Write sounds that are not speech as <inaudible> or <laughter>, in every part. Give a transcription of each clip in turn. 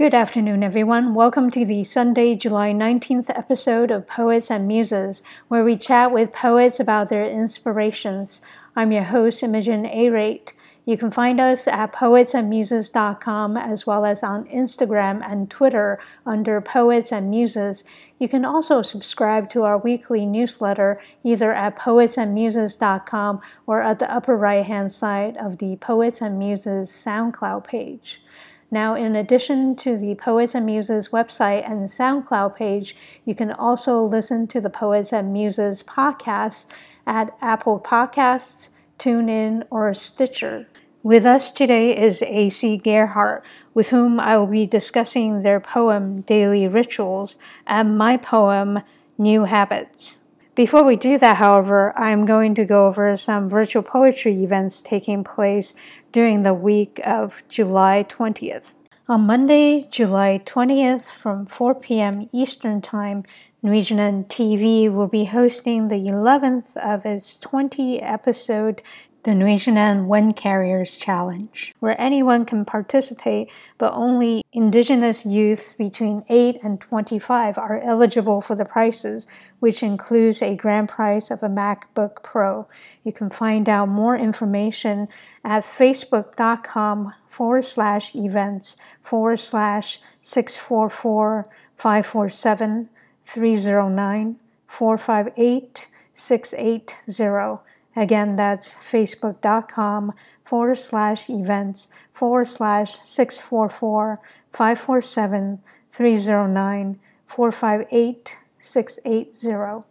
Good afternoon, everyone. Welcome to the Sunday, July 19th episode of Poets and Muses, where we chat with poets about their inspirations. I'm your host, Imogen A-Rate. You can find us at poetsandmuses.com as well as on Instagram and Twitter under Poets and Muses. You can also subscribe to our weekly newsletter either at poetsandmuses.com or at the upper right hand side of the Poets and Muses SoundCloud page. Now, in addition to the Poets and Muses website and the SoundCloud page, you can also listen to the Poets and Muses podcast at Apple Podcasts, TuneIn, or Stitcher. With us today is A.C. Gerhardt, with whom I will be discussing their poem Daily Rituals and my poem New Habits. Before we do that, however, I'm going to go over some virtual poetry events taking place during the week of July 20th. On Monday, July 20th, from 4 p.m. Eastern Time, Nwejinan TV will be hosting the 11th of its 20 episode the Nwejinan Wind Carriers Challenge, where anyone can participate, but only Indigenous youth between 8 and 25 are eligible for the prizes, which includes a grand prize of a MacBook Pro. You can find out more information at facebook.com forward slash events forward slash 644 547 309 458 680. Again, that's facebook.com forward slash events forward slash 644 547 309 458 680.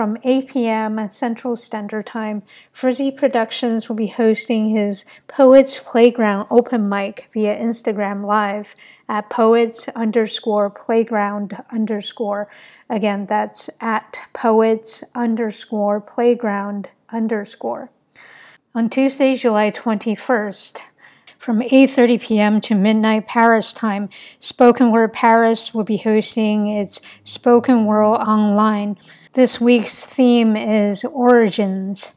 From 8 p.m. Central Standard Time, Frizzy Productions will be hosting his Poets Playground open mic via Instagram Live at poets underscore playground underscore. Again, that's at poets underscore playground underscore. On Tuesday, July 21st, from 8:30 p.m. to midnight Paris time, Spoken Word Paris will be hosting its Spoken World Online. This week's theme is Origins,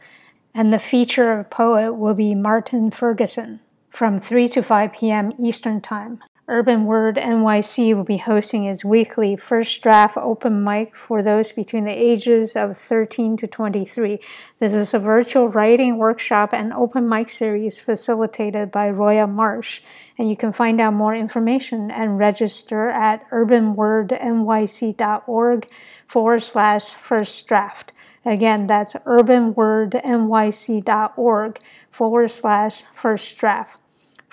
and the feature poet will be Martin Ferguson from 3 to 5 p.m. Eastern Time. Urban Word NYC will be hosting its weekly first draft open mic for those between the ages of 13 to 23. This is a virtual writing workshop and open mic series facilitated by Roya Marsh, and you can find out more information and register at urbanwordnyc.org forward slash first draft. Again, that's urbanwordnyc.org forward slash first draft.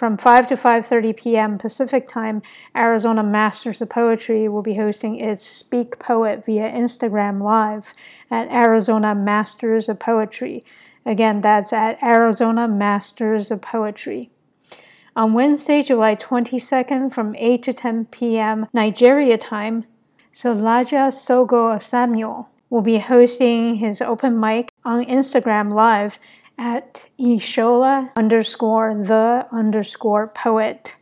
From 5 to 5:30 p.m. Pacific Time, Arizona Masters of Poetry will be hosting its Speak Poet via Instagram Live at Arizona Masters of Poetry. Again, that's at Arizona Masters of Poetry. On Wednesday, July 22nd from 8 to 10 p.m. Nigeria time, Solaja Sogo Samuel will be hosting his open mic on Instagram Live at Ishola underscore the underscore poet.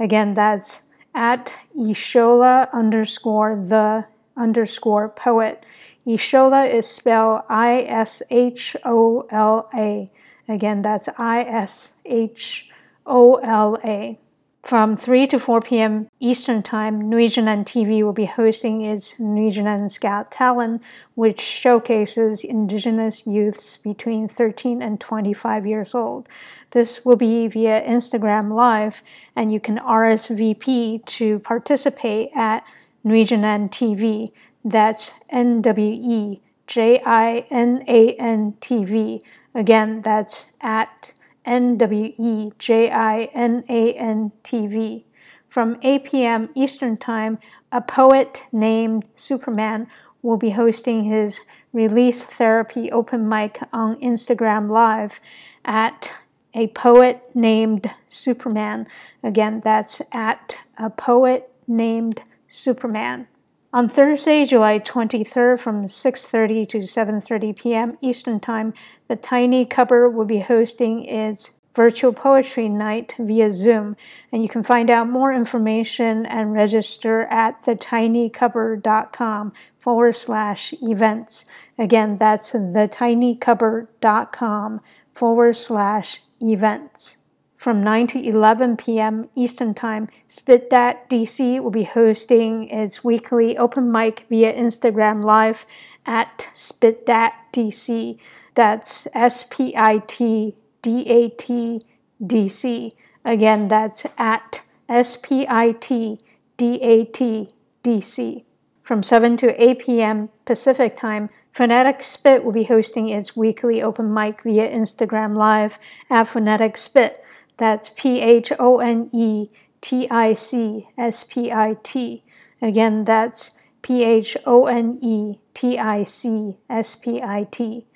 Again, that's at Ishola underscore the underscore poet. Ishola is spelled I S H O L A. Again, that's I S H O L A. From 3 to 4 p.m. Eastern Time, Nwejinan TV will be hosting its Nwejinan Scout Talent, which showcases indigenous youths between 13 and 25 years old. This will be via Instagram Live, and you can RSVP to participate at Nwejinan TV. That's N W E J I N A N T V. Again, that's at N W E J I N A N T V. From 8 p.m. Eastern Time, a poet named Superman will be hosting his release therapy open mic on Instagram Live at a poet named Superman. Again, that's at a poet named Superman. On Thursday, July 23rd from 6:30 to 7:30 p.m. Eastern Time, the Tiny Cupboard will be hosting its virtual poetry night via Zoom, and you can find out more information and register at thetinycupboard.com forward slash events. Again, that's thetinycupboard.com forward slash events. From 9 to 11 p.m. Eastern Time, Spit Dat DC will be hosting its weekly open mic via Instagram Live at Spit Dat DC. That's S P I T D A T D C. Again, that's at S P I T D A T D C. From 7 to 8 p.m. Pacific Time, Phonetic Spit will be hosting its weekly open mic via Instagram Live at Phonetic Spit. That's P H O N E T I C S P I T. Again, that's P H O N E T I C S P I T.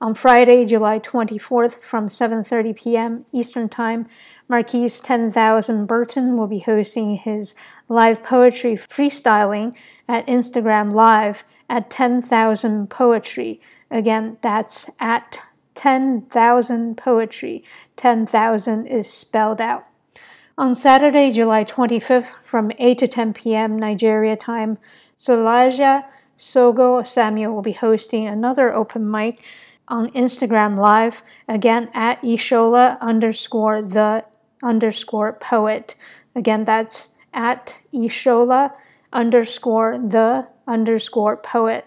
On Friday, July 24th from 7:30 p.m. Eastern Time, Marquise 10,000 Burton will be hosting his live poetry freestyling at Instagram Live at 10,000 Poetry. Again, that's at 10,000 Poetry. 10,000 is spelled out. On Saturday, July 25th from 8 to 10 p.m. Nigeria time, Solaja Sogo Samuel will be hosting another open mic on Instagram Live, again at Ishola underscore the underscore poet. Again, that's at Ishola underscore the underscore poet.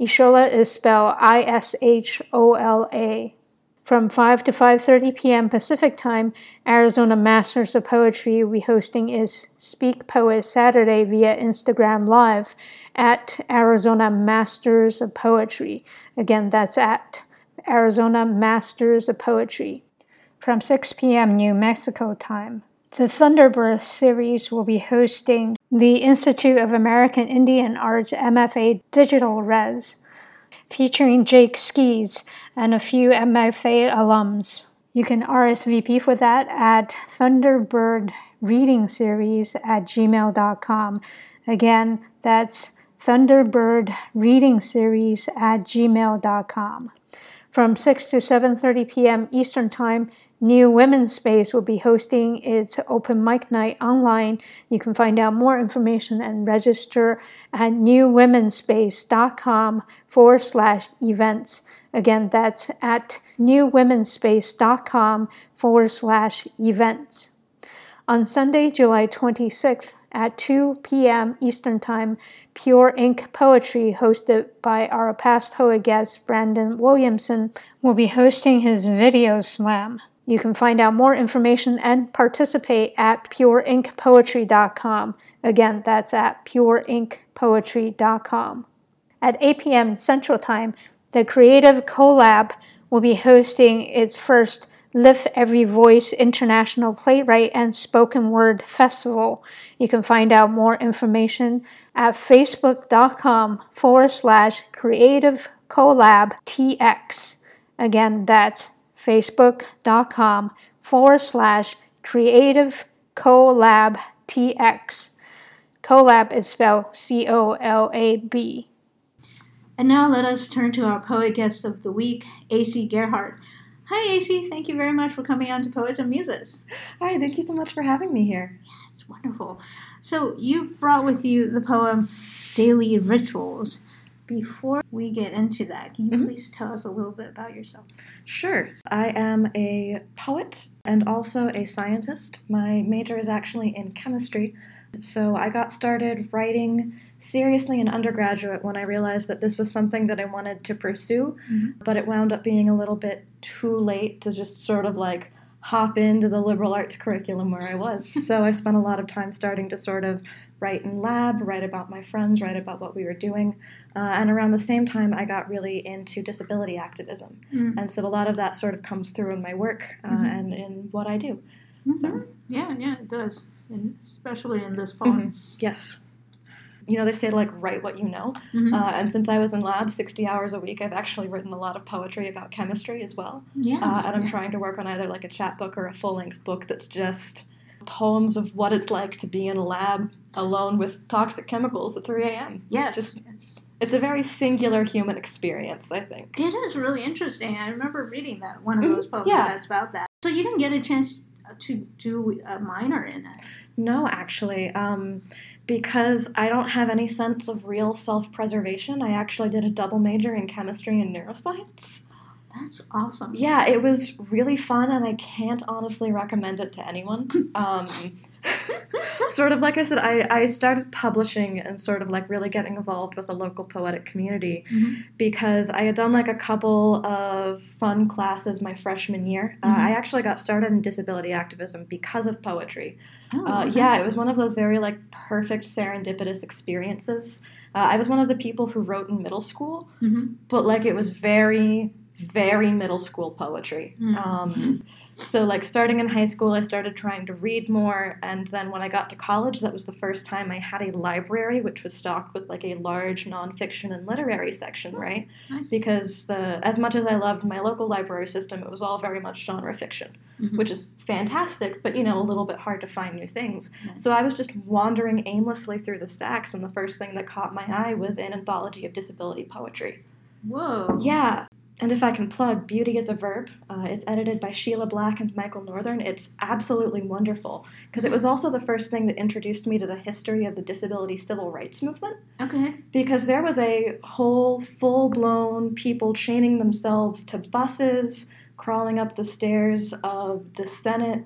Ishola is spelled I S H O L A. From 5 to 5:30 p.m. Pacific Time, Arizona Masters of Poetry be hosting is Speak Poet Saturday via Instagram Live at Arizona Masters of Poetry. Again, that's at Arizona Masters of Poetry. From 6 p.m. New Mexico time, the Thunderbird series will be hosting the Institute of American Indian Arts MFA Digital Res featuring Jake Skeets and a few MFA alums. You can RSVP for that at Thunderbird Reading Series at gmail.com. Again, that's Thunderbird Reading Series at gmail.com. From 6 to 7:30 p.m. Eastern Time, New Women's Space will be hosting its open mic night online. You can find out more information and register at newwomenspace.com forward slash events. Again, that's at newwomenspace.com forward slash events. On Sunday, July 26th at 2 p.m. Eastern Time, Pure Ink Poetry, hosted by our past poet guest Brandon Williamson, will be hosting his video slam. You can find out more information and participate at pureinkpoetry.com. Again, that's at pureinkpoetry.com. At 8 p.m. Central Time, the Creative Collab will be hosting its first Lift Every Voice International Playwright and Spoken Word Festival. You can find out more information at facebook.com forward slash creative collab TX. Again, that's facebook.com forward slash creative collab tx. Collab is spelled C O L A B. And now let us turn to our poet guest of the week, AC Gerhardt. Hi, AC. Thank you very much for coming on to Poets and Muses. Hi, thank you so much for having me here. Yeah, it's wonderful. So, you brought with you the poem Daily Rituals. Before we get into that, can you mm-hmm. please tell us a little bit about yourself? Sure. I am a poet and also a scientist. My major is actually in chemistry. So I got started writing seriously in undergraduate when I realized that this was something that I wanted to pursue, mm-hmm. but it wound up being a little bit too late to just sort of like hop into the liberal arts curriculum where I was. <laughs> so I spent a lot of time starting to sort of write in lab, write about my friends, write about what we were doing. Uh, and around the same time, I got really into disability activism. Mm. And so a lot of that sort of comes through in my work uh, mm-hmm. and in what I do. Mm-hmm. So. Yeah, yeah, it does. And especially in this poem. Mm-hmm. Yes you know, they say like write what you know. Mm-hmm. Uh, and since I was in lab 60 hours a week, I've actually written a lot of poetry about chemistry as well. Yes, uh, and I'm yes. trying to work on either like a chapbook or a full length book that's just poems of what it's like to be in a lab alone with toxic chemicals at 3 a.m. Yeah, just it's a very singular human experience. I think it is really interesting. I remember reading that one of mm-hmm. those poems yeah. that's about that. So you didn't get a chance to do a minor in it. No, actually. Um, because I don't have any sense of real self preservation, I actually did a double major in chemistry and neuroscience. That's awesome. Yeah, it was really fun, and I can't honestly recommend it to anyone. <laughs> Um, sort of like I said, I, I started publishing and sort of like really getting involved with the local poetic community Mhm. because I had done like a couple of fun classes my freshman year. Uh, Mhm. I actually got started in disability activism because of poetry. Oh, Uh, okay. yeah, it was one of those very like perfect serendipitous experiences. Uh, I was one of the people who wrote in middle school, Mhm. but like it was very, very middle school poetry. Mm. Um, <laughs> so like starting in high school, I started trying to read more, and then when I got to college, that was the first time I had a library which was stocked with like a large nonfiction and literary section, right? Nice. Because the as much as I loved my local library system, it was all very much genre fiction Mhm. which is fantastic, but you know, a little bit hard to find new things. Yeah. So I was just wandering aimlessly through the stacks, and the first thing that caught my eye was an anthology of disability poetry. Whoa. Yeah. And if I can plug, Beauty is a Verb uh, is edited by Sheila Black and Michael Northen. It's absolutely wonderful because it was also the first thing that introduced me to the history of the disability civil rights movement Okay. because there was a whole full blown people chaining themselves to buses, crawling up the stairs of the Senate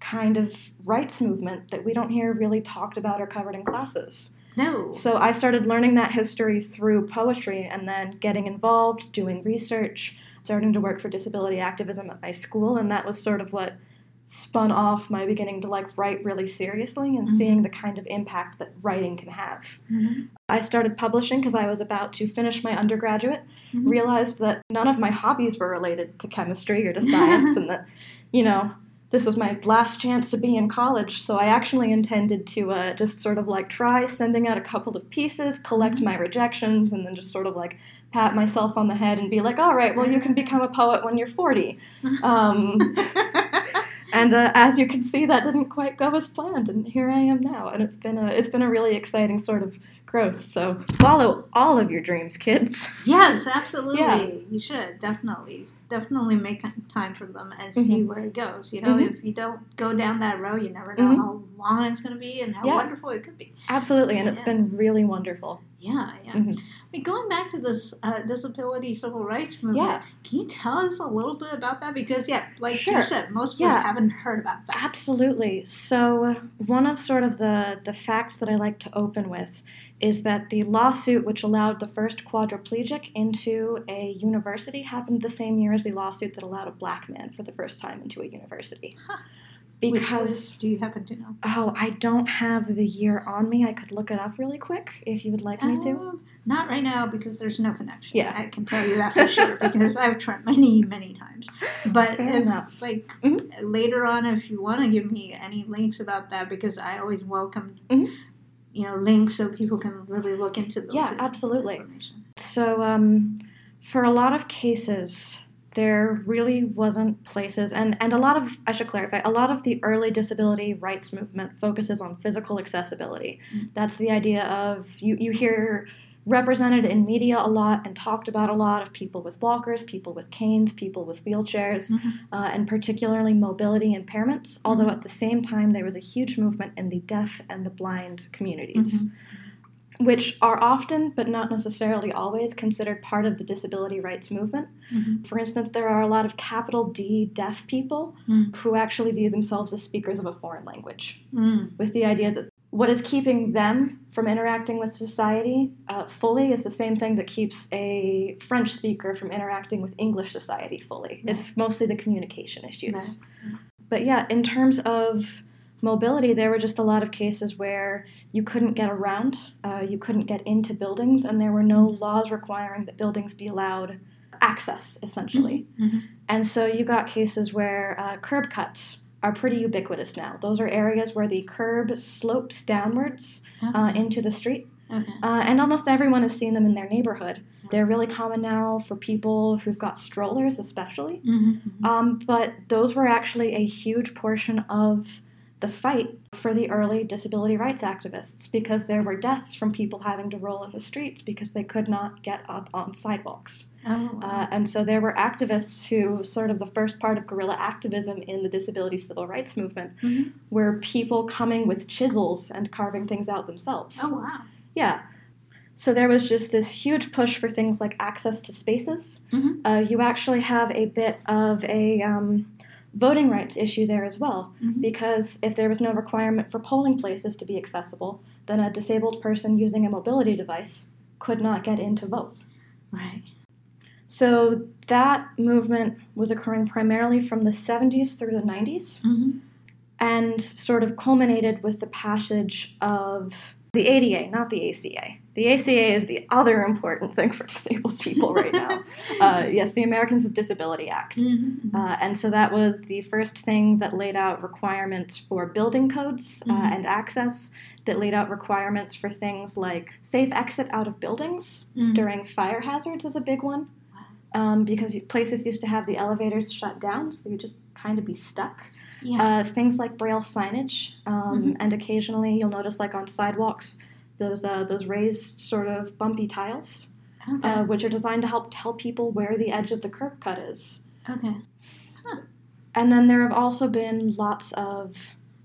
kind of rights movement that we don't hear really talked about or covered in classes. No. So I started learning that history through poetry and then getting involved, doing research, starting to work for disability activism at my school, and that was sort of what spun off my beginning to like write really seriously and Mhm. seeing the kind of impact that writing can have. Mhm. I started publishing because I was about to finish my undergraduate, Mhm. realized that none of my hobbies were related to chemistry or to science, <laughs> and that, you know, this was my last chance to be in college. So I actually intended to uh, just sort of like try sending out a couple of pieces, collect Mhm. my rejections, and then just sort of like pat myself on the head and be like, all right, well, you can become a poet when you're 40. <laughs> Um, <laughs> and uh, as you can see, that didn't quite go as planned, and here I am now. And it's been a it's been a really exciting sort of growth. So follow all of your dreams, kids. yes, <laughs> absolutely. Yeah. You should definitely, definitely make time for them and see Mhm. where it goes. You know, Mhm. if you don't go down that road, you never know Mhm. how long it's going to be and how Yeah. wonderful it could be. Absolutely, and it's been really wonderful. Yeah, yeah. Mhm. I mean, going back to this uh, disability civil rights movement, Yeah. can you tell us a little bit about that? Because, yeah, like Sure. you said, most of us haven't heard about that. Absolutely. So one of sort of the the facts that I like to open with is that the lawsuit which allowed the first quadriplegic into a university happened the same year as the lawsuit that allowed a black man for the first time into a university. Huh. Because do you happen to know? oh, I don't have the year on me. I could look it up really quick if you would like me to. Um, not right now because there's no connection. Yeah. I can tell you that for sure <laughs> because I've tried many, many times. But Fair if, enough. like Mhm. later on, if you want to give me any links about that, because I always welcome, Mhm. You know, links so people can really look into those. Yeah, absolutely. Information. So, um, for a lot of cases, there really wasn't places, and, and a lot of, I should clarify, a lot of the early disability rights movement focuses on physical accessibility. Mm. That's the idea of, you, you hear represented in media a lot and talked about a lot of people with walkers, people with canes, people with wheelchairs, Mhm. uh, and particularly mobility impairments, although Mhm. at the same time there was a huge movement in the deaf and the blind communities Mhm. which are often, but not necessarily always, considered part of the disability rights movement. Mhm. For instance, there are a lot of capital D deaf people Mm. who actually view themselves as speakers of a foreign language, Mm. with the idea that what is keeping them from interacting with society uh, fully is the same thing that keeps a French speaker from interacting with English society fully. It's mostly the communication issues. Right. But yeah, in terms of mobility, there were just a lot of cases where you couldn't get around, uh, you couldn't get into buildings, and there were no laws requiring that buildings be allowed access, essentially. Mhm. And so you got cases where uh, curb cuts are pretty ubiquitous now. Those are areas where the curb slopes downwards uh, into the street, Okay. uh, and almost everyone has seen them in their neighborhood. They're really common now for people who've got strollers, especially. Mhm. Mhm. Um, but those were actually a huge portion of the fight for the early disability rights activists because there were deaths from people having to roll in the streets because they could not get up on sidewalks. Oh, wow. Uh, and so there were activists who, sort of the first part of guerrilla activism in the disability civil rights movement, Mhm. were people coming with chisels and carving things out themselves. oh wow. Yeah. So there was just this huge push for things like access to spaces. Mhm. Uh, you actually have a bit of a um, voting rights issue there as well, Mhm. because if there was no requirement for polling places to be accessible, then a disabled person using a mobility device could not get in to vote. Right. So that movement was occurring primarily from the 70s through the 90s Mm-hmm. and sort of culminated with the passage of the ADA, not the ACA. The ACA is the other important thing for disabled people right now. <laughs> uh, yes, the Americans with Disability Act. Mm-hmm. Uh, and so that was the first thing that laid out requirements for building codes uh, Mhm. and access, that laid out requirements for things like safe exit out of buildings Mhm. during fire hazards is a big one. Um, because places used to have the elevators shut down, so you just kind of be stuck. yeah. Uh, things like braille signage, um, Mhm. and occasionally you'll notice, like on sidewalks, those uh, those raised sort of bumpy tiles, okay. uh, which are designed to help tell people where the edge of the curb cut is. okay. And then there have also been lots of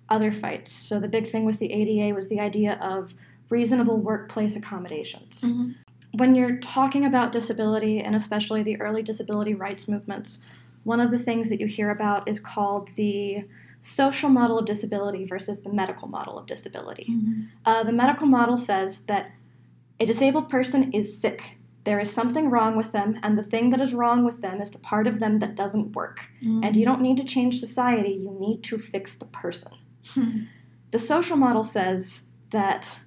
other fights. So the big thing with the ADA was the idea of reasonable workplace accommodations. Mhm. When you're talking about disability, and especially the early disability rights movements, one of the things that you hear about is called the social model of disability versus the medical model of disability. Mhm. Uh, the medical model says that a disabled person is sick. There is something wrong with them, and the thing that is wrong with them is the part of them that doesn't work. And you don't need to change society, you need to fix the person. Mhm. The social model says that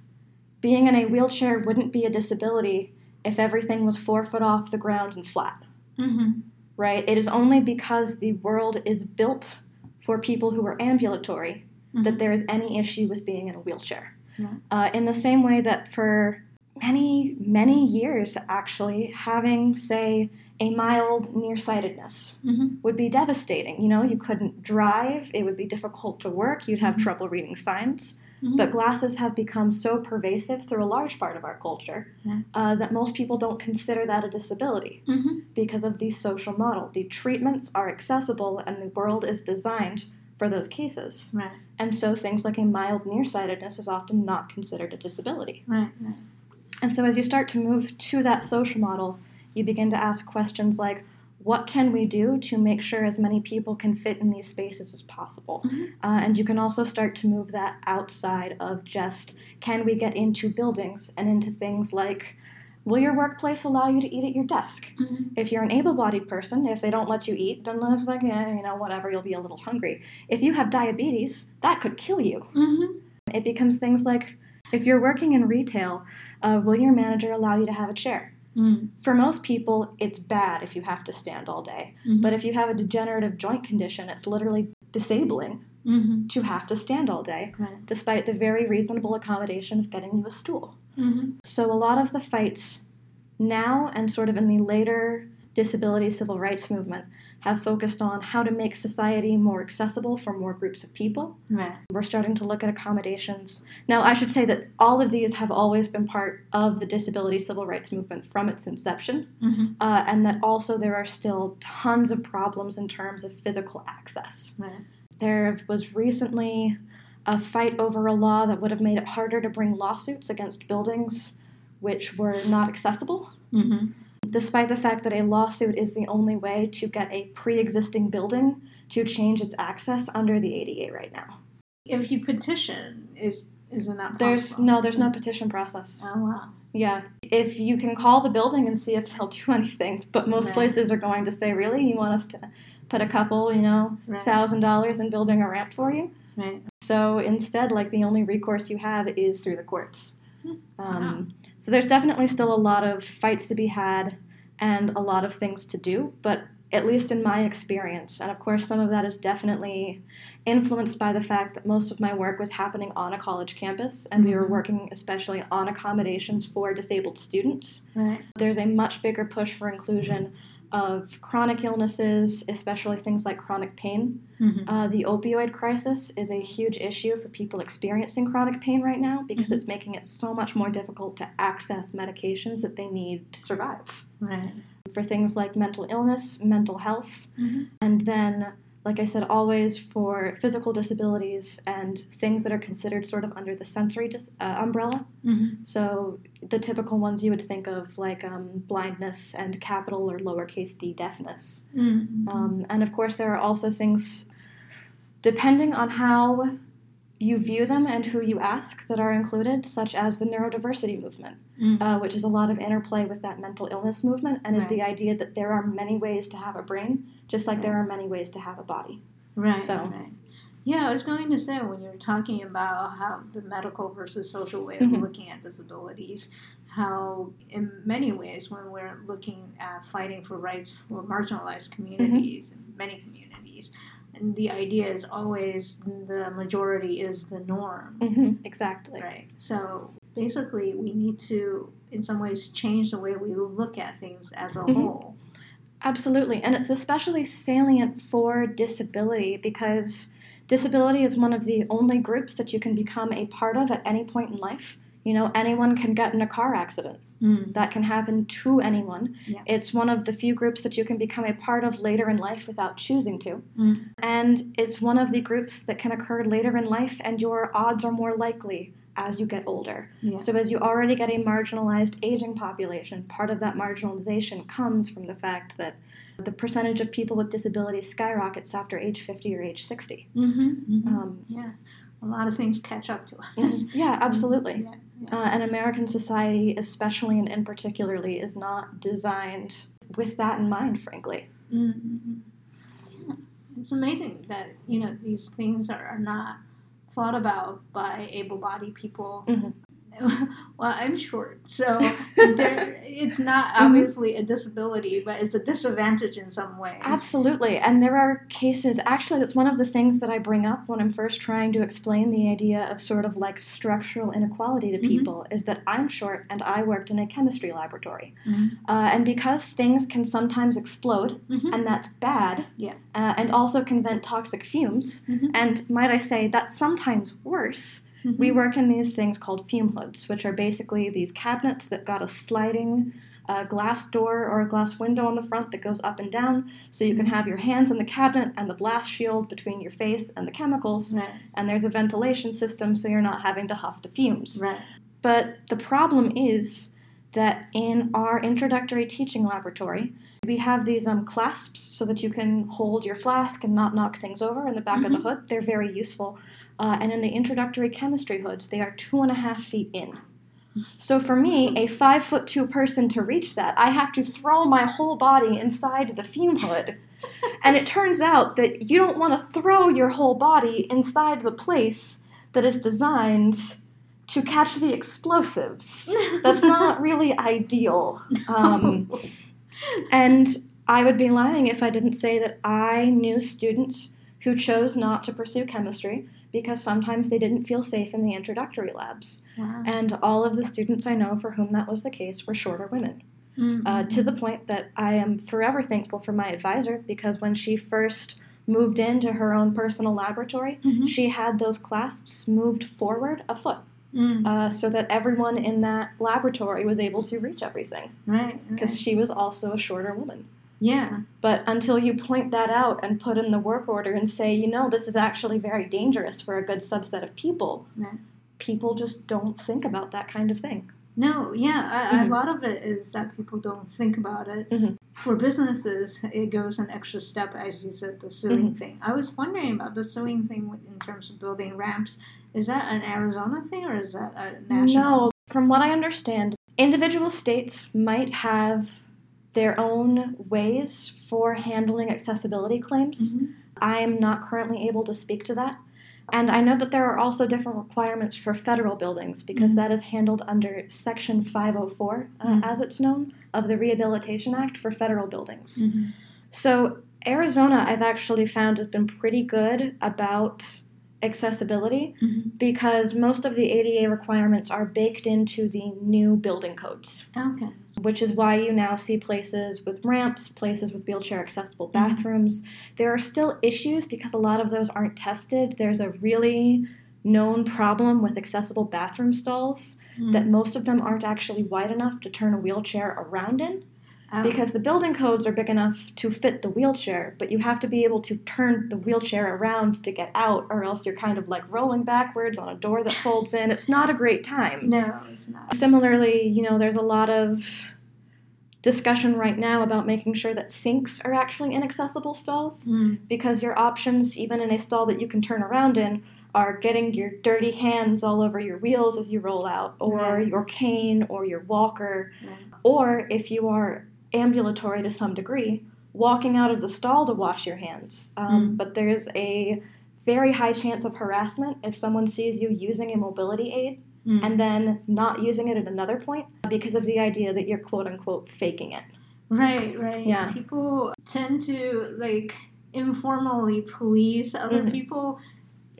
being in a wheelchair wouldn't be a disability if everything was four foot off the ground and flat, Mhm. right? It is only because the world is built for people who are ambulatory that Mhm. there is any issue with being in a wheelchair. Right. Uh, in the same way that for many, many years, actually, having, say, a mild nearsightedness Mhm. would be devastating. You know, you couldn't drive, it would be difficult to work, you'd have Mhm. trouble reading signs. Mhm. But glasses have become so pervasive through a large part of our culture Yeah. uh, that most people don't consider that a disability Mhm. because of the social model. The treatments are accessible and the world is designed for those cases. Right. And so things like a mild nearsightedness is often not considered a disability. Right. Right. And so as you start to move to that social model, you begin to ask questions like, what can we do to make sure as many people can fit in these spaces as possible? Mhm. Uh, and you can also start to move that outside of just can we get into buildings and into things like will your workplace allow you to eat at your desk? Mhm. If you're an able bodied person, if they don't let you eat, then it's like, eh, you know, whatever, you'll be a little hungry. If you have diabetes, that could kill you. Mhm. It becomes things like if you're working in retail, uh, will your manager allow you to have a chair? Mhm. For most people, it's bad if you have to stand all day. Mhm. But if you have a degenerative joint condition, it's literally disabling Mhm. to have to stand all day, Right. despite the very reasonable accommodation of getting you a stool. Mhm. So, a lot of the fights now and sort of in the later disability civil rights movement have focused on how to make society more accessible for more groups of people. Right. We're starting to look at accommodations. Now, I should say that all of these have always been part of the disability civil rights movement from its inception, Mhm. uh, and that also there are still tons of problems in terms of physical access. Right. There was recently a fight over a law that would have made it harder to bring lawsuits against buildings which were not accessible, Mhm. Despite the fact that a lawsuit is the only way to get a pre existing building to change its access under the ADA right now. If you petition, is isn't that There's possible? no there's no petition process. Oh wow. Yeah. If you can call the building and see if they'll do <laughs> anything, but most Right. places are going to say, Really? You want us to put a couple, you know, Right. thousand dollars in building a ramp for you? Right. So instead, like the only recourse you have is through the courts. Hmm. Um, Wow. So there's definitely still a lot of fights to be had and a lot of things to do, but at least in my experience, and of course, some of that is definitely influenced by the fact that most of my work was happening on a college campus, and we were Mhm. working especially on accommodations for disabled students. Right. There's a much bigger push for inclusion of chronic illnesses, especially things like chronic pain. Mhm. Uh, the opioid crisis is a huge issue for people experiencing chronic pain right now because Mhm. it's making it so much more difficult to access medications that they need to survive. Right. For things like mental illness, mental health, Mhm. and then like I said, always for physical disabilities and things that are considered sort of under the sensory dis- uh, umbrella. Mm-hmm. So the typical ones you would think of, like um, blindness and capital or lowercase d deafness. Mm-hmm. Um, and of course, there are also things, depending on how you view them and who you ask, that are included, such as the neurodiversity movement, Mm. uh, which is a lot of interplay with that mental illness movement, and is the idea that there are many ways to have a brain, just like there are many ways to have a body. Right. So- right. Yeah, I was going to say when you're talking about how the medical versus social way of looking at disabilities, how in many ways when we're looking at fighting for rights for marginalized communities, Mm-hmm. many communities, and the idea is always the majority is the norm. hmm exactly. Right. So basically, we need to, in some ways, change the way we look at things as a Mhm. whole. Absolutely. And it's especially salient for disability because disability is one of the only groups that you can become a part of at any point in life. You know, anyone can get in a car accident. Mm. That can happen to anyone. Yeah. It's one of the few groups that you can become a part of later in life without choosing to. Mm. And it's one of the groups that can occur later in life, and your odds are more likely as you get older. Yeah. So, as you already get a marginalized aging population, part of that marginalization comes from the fact that the percentage of people with disabilities skyrockets after age 50 or age 60. Mm-hmm. mm-hmm. Um, yeah. A lot of things catch up to us. yeah, <laughs> absolutely. Yeah. yeah. Uh, and American society, especially and in particularly, is not designed with that in mind, frankly. Mm-hmm. Yeah. It's amazing that you know these things are, are not thought about by able-bodied people. Mhm. <laughs> well, I'm short, so <laughs> there, it's not Mm-hmm. obviously a disability, but it's a disadvantage in some ways. Absolutely. And there are cases, actually, that's one of the things that I bring up when I'm first trying to explain the idea of sort of like structural inequality to Mhm. people is that I'm short and I worked in a chemistry laboratory. Mhm. Uh, and because things can sometimes explode, Mhm. and that's bad, Yeah. uh, and also can vent toxic fumes, Mhm. and might I say, that's sometimes worse. We Mhm. work in these things called fume hoods, which are basically these cabinets that got a sliding uh, glass door or a glass window on the front that goes up and down, so you can have your hands in the cabinet and the blast shield between your face and the chemicals, Right. and there's a ventilation system so you're not having to huff the fumes. Right. But the problem is that in our introductory teaching laboratory, we have these um, clasps so that you can hold your flask and not knock things over in the back of the hood. They're very useful. Uh, and in the introductory chemistry hoods, they are two and a half feet in. <laughs> So for me, a five foot two person to reach that, I have to throw my whole body inside the fume hood. <laughs> and it turns out that you don't want to throw your whole body inside the place that is designed to catch the explosives. That's not <laughs> really ideal. Um, and I would be lying if I didn't say that I knew students who chose not to pursue chemistry because sometimes they didn't feel safe in the introductory labs. Wow. And all of the students I know for whom that was the case were shorter women. Mhm. Uh, to the point that I am forever thankful for my advisor because when she first moved into her own personal laboratory, Mhm. she had those clasps moved forward a foot Mm. uh, so that everyone in that laboratory was able to reach everything right. because right. she was also a shorter woman. Yeah. But until you point that out and put in the work order and say, you know, this is actually very dangerous for a good subset of people, Right. people just don't think about that kind of thing. No, yeah, a, Mhm. a lot of it is that people don't think about it. Mhm. For businesses, it goes an extra step, as you said, the Mm-hmm. suing thing. I was wondering about the suing thing in terms of building ramps. Is that an Arizona thing or is that a national? No, from what I understand, individual states might have their own ways for handling accessibility claims. Mhm. I am not currently able to speak to that. And I know that there are also different requirements for federal buildings because Mhm. that is handled under Section 504, uh, Mhm. as it's known, of the Rehabilitation Act for federal buildings. Mhm. So, Arizona, I've actually found, has been pretty good about accessibility Mhm. because most of the ADA requirements are baked into the new building codes, Okay. which is why you now see places with ramps, places with wheelchair accessible Mhm. bathrooms. There are still issues because a lot of those aren't tested. There's a really known problem with accessible bathroom stalls Mm. that most of them aren't actually wide enough to turn a wheelchair around in. Oh. because the building codes are big enough to fit the wheelchair, but you have to be able to turn the wheelchair around to get out, or else you're kind of like rolling backwards on a door that folds in. It's not a great time. no, it's not. Similarly, you know, there's a lot of discussion right now about making sure that sinks are actually inaccessible stalls Mm. because your options, even in a stall that you can turn around in, are getting your dirty hands all over your wheels as you roll out, or Right. your cane, or your walker, Right. or if you are ambulatory to some degree, walking out of the stall to wash your hands. Um, Mm. But there's a very high chance of harassment if someone sees you using a mobility aid Mm. and then not using it at another point because of the idea that you're quote unquote faking it. Right, right. Yeah. People tend to like informally police other Mhm. people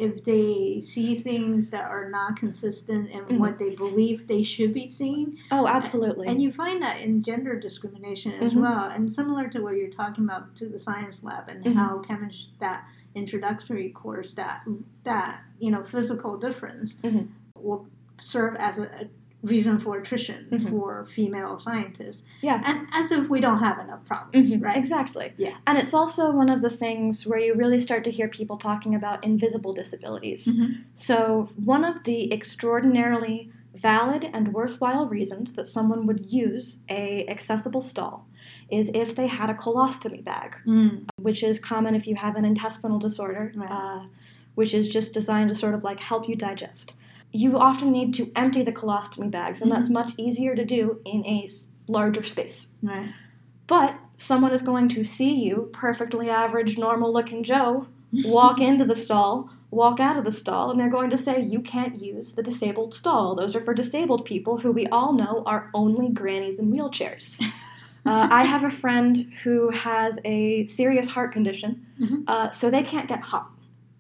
if they see things that are not consistent in Mhm. what they believe they should be seeing. Oh, absolutely. And you find that in gender discrimination as Mhm. well. And similar to what you're talking about to the science lab and Mhm. how chemistry that introductory course that that you know physical difference Mhm. will serve as a reason for attrition Mhm. for female scientists. Yeah. And as if we don't have enough problems, Mhm, right? Exactly. Yeah. And it's also one of the things where you really start to hear people talking about invisible disabilities. Mhm. So, one of the extraordinarily valid and worthwhile reasons that someone would use a accessible stall is if they had a colostomy bag, Mm. which is common if you have an intestinal disorder, Right. uh, which is just designed to sort of like help you digest. You often need to empty the colostomy bags, and that's much easier to do in a larger space. Right. But someone is going to see you, perfectly average, normal looking Joe, <laughs> walk into the stall, walk out of the stall, and they're going to say, You can't use the disabled stall. Those are for disabled people who we all know are only grannies in wheelchairs. <laughs> Uh, I have a friend who has a serious heart condition, Mhm. uh, so they can't get hot.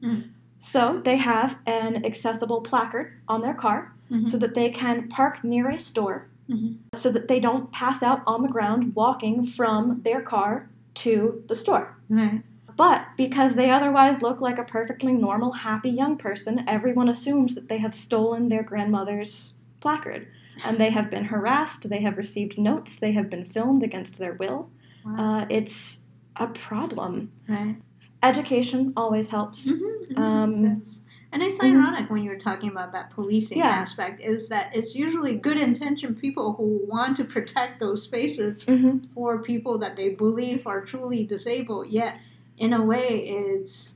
Mm. So they have an accessible placard on their car Mhm. so that they can park near a store Mhm. so that they don't pass out on the ground walking from their car to the store. Right. But because they otherwise look like a perfectly normal, happy young person, everyone assumes that they have stolen their grandmother's placard. And they have been harassed, they have received notes, they have been filmed against their will. Wow. Uh, it's a problem. right. Education always helps. Mhm, mhm. Um, and it's mhm. ironic when you're talking about that policing Yeah. aspect is that it's usually good intention people who want to protect those spaces hmm for people that they believe are truly disabled. Yet, in a way, it's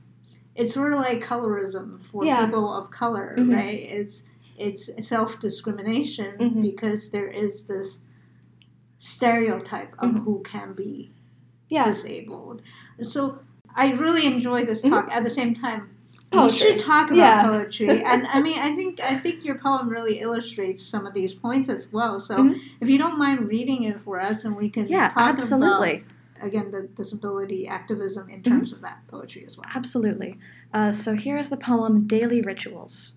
it's sort of like colorism for Yeah. people of color, Mhm. right? It's it's self discrimination Mhm. because there is this stereotype of who can be Yeah. disabled. So I really enjoy this Mhm. talk. At the same time, we should talk about Yeah. poetry. <laughs> and I mean, I think I think your poem really illustrates some of these points as well. So Mhm. if you don't mind reading it for us, and we can Yeah, talk absolutely. about again the disability activism in Mm-hmm. terms of that poetry as well. Absolutely. Uh, so here is the poem Daily Rituals.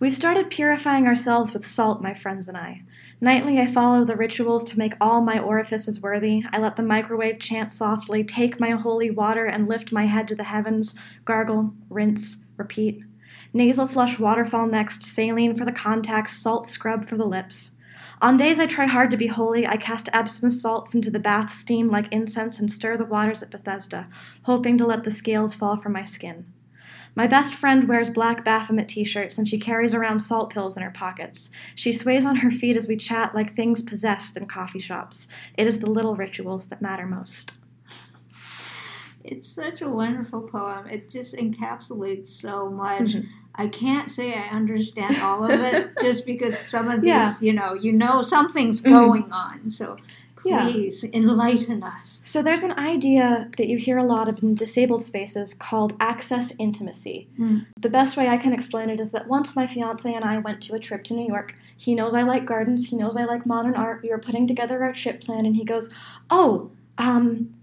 We've started purifying ourselves with salt, my friends and I. Nightly, I follow the rituals to make all my orifices worthy. I let the microwave chant softly, take my holy water and lift my head to the heavens, gargle, rinse, repeat. Nasal flush waterfall next, saline for the contacts, salt scrub for the lips. On days I try hard to be holy, I cast Epsom salts into the bath steam like incense and stir the waters at Bethesda, hoping to let the scales fall from my skin. My best friend wears black Baphomet t shirts and she carries around salt pills in her pockets. She sways on her feet as we chat like things possessed in coffee shops. It is the little rituals that matter most. It's such a wonderful poem. It just encapsulates so much. Mhm. I can't say I understand all of it <laughs> just because some of these, Yeah. you know, you know something's Mhm. going on. So Yeah. please enlighten us. So, there's an idea that you hear a lot of in disabled spaces called access intimacy. Mm. The best way I can explain it is that once my fiance and I went to a trip to New York, he knows I like gardens, he knows I like modern art. We were putting together our trip plan, and he goes, Oh, um,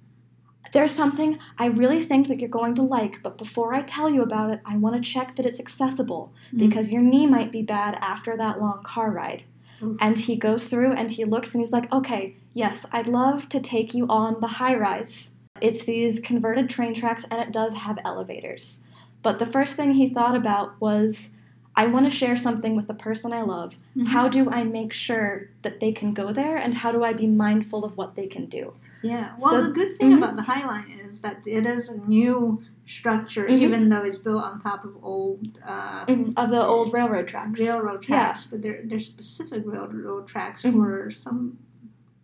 there's something I really think that you're going to like, but before I tell you about it, I want to check that it's accessible Mm. because your knee might be bad after that long car ride. Oof. And he goes through and he looks and he's like, okay, yes, I'd love to take you on the high rise. It's these converted train tracks and it does have elevators. But the first thing he thought about was, I want to share something with the person I love. Mhm. How do I make sure that they can go there, and how do I be mindful of what they can do? Yeah. Well, So- the good thing Mhm. about the High Line is that it is a new structure, Mhm. even though it's built on top of old uh, Of the old railroad tracks. railroad Yeah. tracks. But they're they're specific railroad tracks Mhm. for some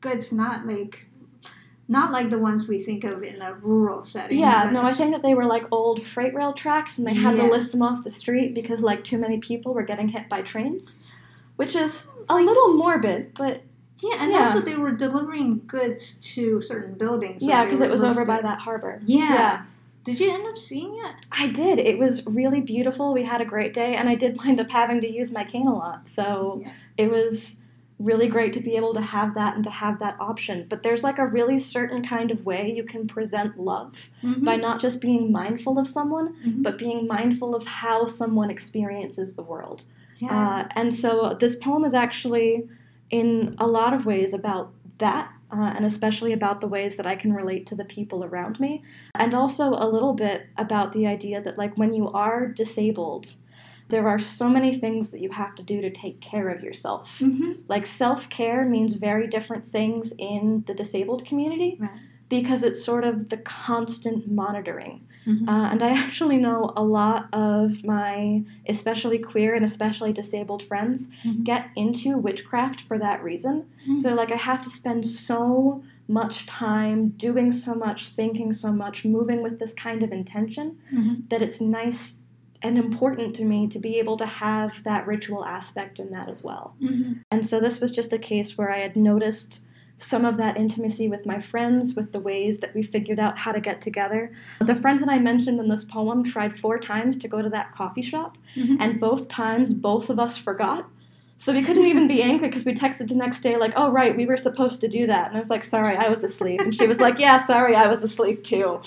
goods, not like not like the ones we think of in a rural setting. Yeah, no, I think that they were like old freight rail tracks, and they had Yeah. to list them off the street because like too many people were getting hit by trains, which is a Like- little morbid, but Yeah, and Yeah. also they were delivering goods to certain buildings. so yeah, because it was over by that harbor. Yeah. Yeah. Did you end up seeing it? I did. It was really beautiful. We had a great day, and I did wind up having to use my cane a lot. So Yeah. it was really great to be able to have that and to have that option. But there's like a really certain kind of way you can present love Mhm. by not just being mindful of someone, Mhm. but being mindful of how someone experiences the world. yeah. Uh, and so this poem is actually, in a lot of ways, about that, uh, and especially about the ways that I can relate to the people around me, and also a little bit about the idea that, like, when you are disabled, there are so many things that you have to do to take care of yourself. Mhm. Like, self care means very different things in the disabled community. Right. Because it's sort of the constant monitoring. Mhm. Uh, and I <laughs> actually know a lot of my, especially queer and especially disabled friends, Mhm. get into witchcraft for that reason. Mhm. So, like, I have to spend so much time doing so much, thinking so much, moving with this kind of intention Mhm. that it's nice and important to me to be able to have that ritual aspect in that as well. Mhm. And so this was just a case where I had noticed some of that intimacy with my friends, with the ways that we figured out how to get together. The friends that I mentioned in this poem tried four times to go to that coffee shop, Mhm. and both times both of us forgot. So we couldn't even be angry because we texted the next day, like, oh, right, we were supposed to do that. And I was like, sorry, I was asleep. And she was like, yeah, sorry, I was asleep too.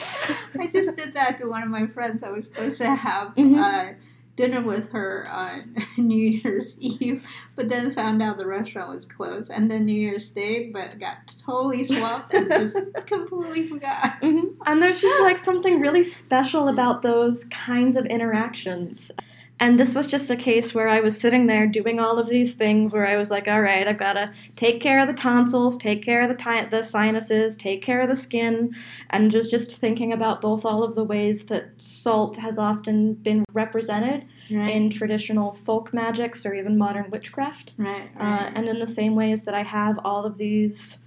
I just did that to one of my friends. I was supposed to have Mhm. uh, dinner with her on <laughs> New Year's Eve, but then found out the restaurant was closed. And then New Year's Day, but got totally swamped and just <laughs> completely forgot. hmm And there's just like something really special about those kinds of interactions. And this was just a case where I was sitting there doing all of these things where I was like, all right, I've got to take care of the tonsils, take care of the, ti- the sinuses, take care of the skin, and just, just thinking about both all of the ways that salt has often been represented Right. in traditional folk magics or even modern witchcraft. right. Uh, and in the same ways that I have all of these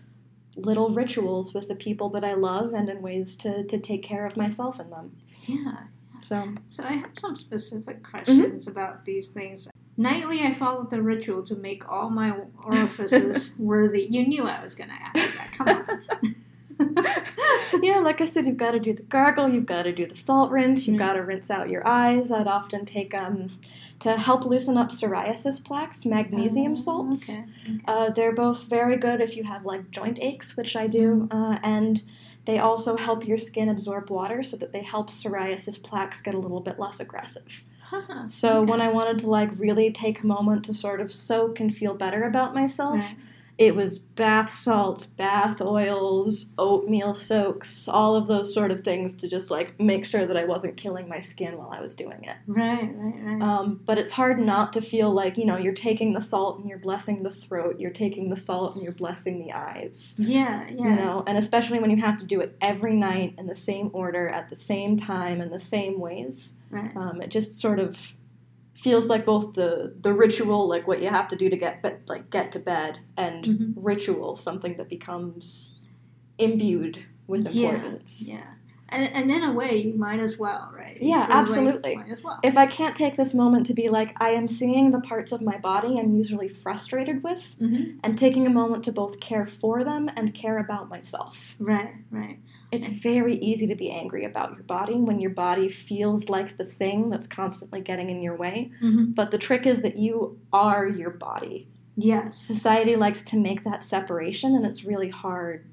little rituals with the people that I love and in ways to, to take care of myself in them. yeah. So, So I have some specific Mm-hmm. questions about these things. Nightly, I followed the ritual to make all my orifices <laughs> worthy. You knew I was going to ask that. Come on. <laughs> yeah, like I said, you've got to do the gargle, you've got to do the salt rinse, you've Mhm. got to rinse out your eyes. I'd often take, um, to help loosen up psoriasis plaques, magnesium Oh, salts. Okay. okay. Uh, they're both very good if you have like joint aches, which I do, uh, and they also help your skin absorb water so that they help psoriasis plaques get a little bit less aggressive. Huh, So okay. when I wanted to like really take a moment to sort of soak and feel better about myself, Right. It was bath salts, bath oils, oatmeal soaks, all of those sort of things to just like make sure that I wasn't killing my skin while I was doing it. Right, right, right. Um, but it's hard not to feel like, you know, you're taking the salt and you're blessing the throat, you're taking the salt and you're blessing the eyes. yeah, yeah. You know, and especially when you have to do it every night in the same order, at the same time, in the same ways. Right. Um, it just sort of feels like both the the ritual, like what you have to do to get be- like get to bed, and Mhm. ritual, something that becomes imbued with Yeah, importance. Yeah. And, and in a way, you might as well, right? Yeah, It's sort of like, absolutely. might as well. If I can't take this moment to be like, I am seeing the parts of my body I'm usually frustrated with, hmm and taking a moment to both care for them and care about myself. Right, right. It's very easy to be angry about your body when your body feels like the thing that's constantly getting in your way. hmm But the trick is that you are your body. Yes. Society likes to make that separation, and it's really hard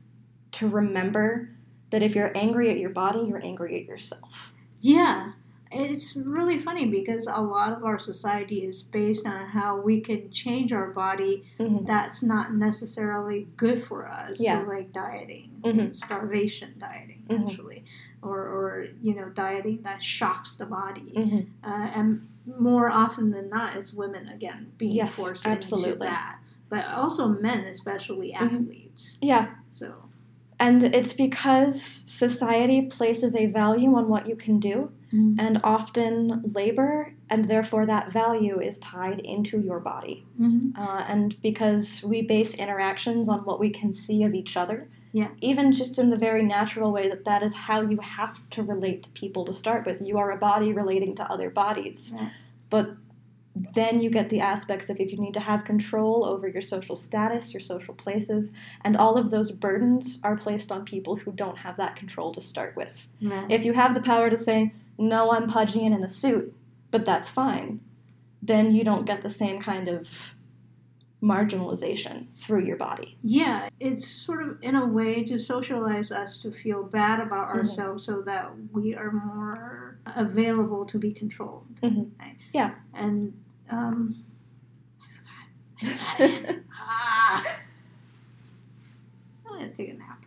to remember that if you're angry at your body, you're angry at yourself. Yeah. It's really funny because a lot of our society is based on how we can change our body Mhm. that's not necessarily good for us. Yeah. So like dieting, Mhm. starvation dieting, Mhm. actually, or, or, you know, dieting that shocks the body. Mhm. Uh, and more often than not, it's women again being Yes, forced into absolutely. that, but also men, especially Mm-hmm. athletes. Yeah. So And it's because society places a value on what you can do, and often labor, and therefore that value is tied into your body. Mhm. Uh, and because we base interactions on what we can see of each other, Yeah. even just in the very natural way that that is how you have to relate to people to start with. You are a body relating to other bodies. Right. But then you get the aspects of if you need to have control over your social status, your social places, and all of those burdens are placed on people who don't have that control to start with. Right. If you have the power to say, no, I'm pudgy and in a suit, but that's fine, then you don't get the same kind of marginalization through your body. Yeah, it's sort of in a way to socialize us to feel bad about Mhm. ourselves so that we are more available to be controlled. Mhm. Right? Yeah. And um, I forgot. I forgot <laughs> it. ah. I'm gonna take a nap.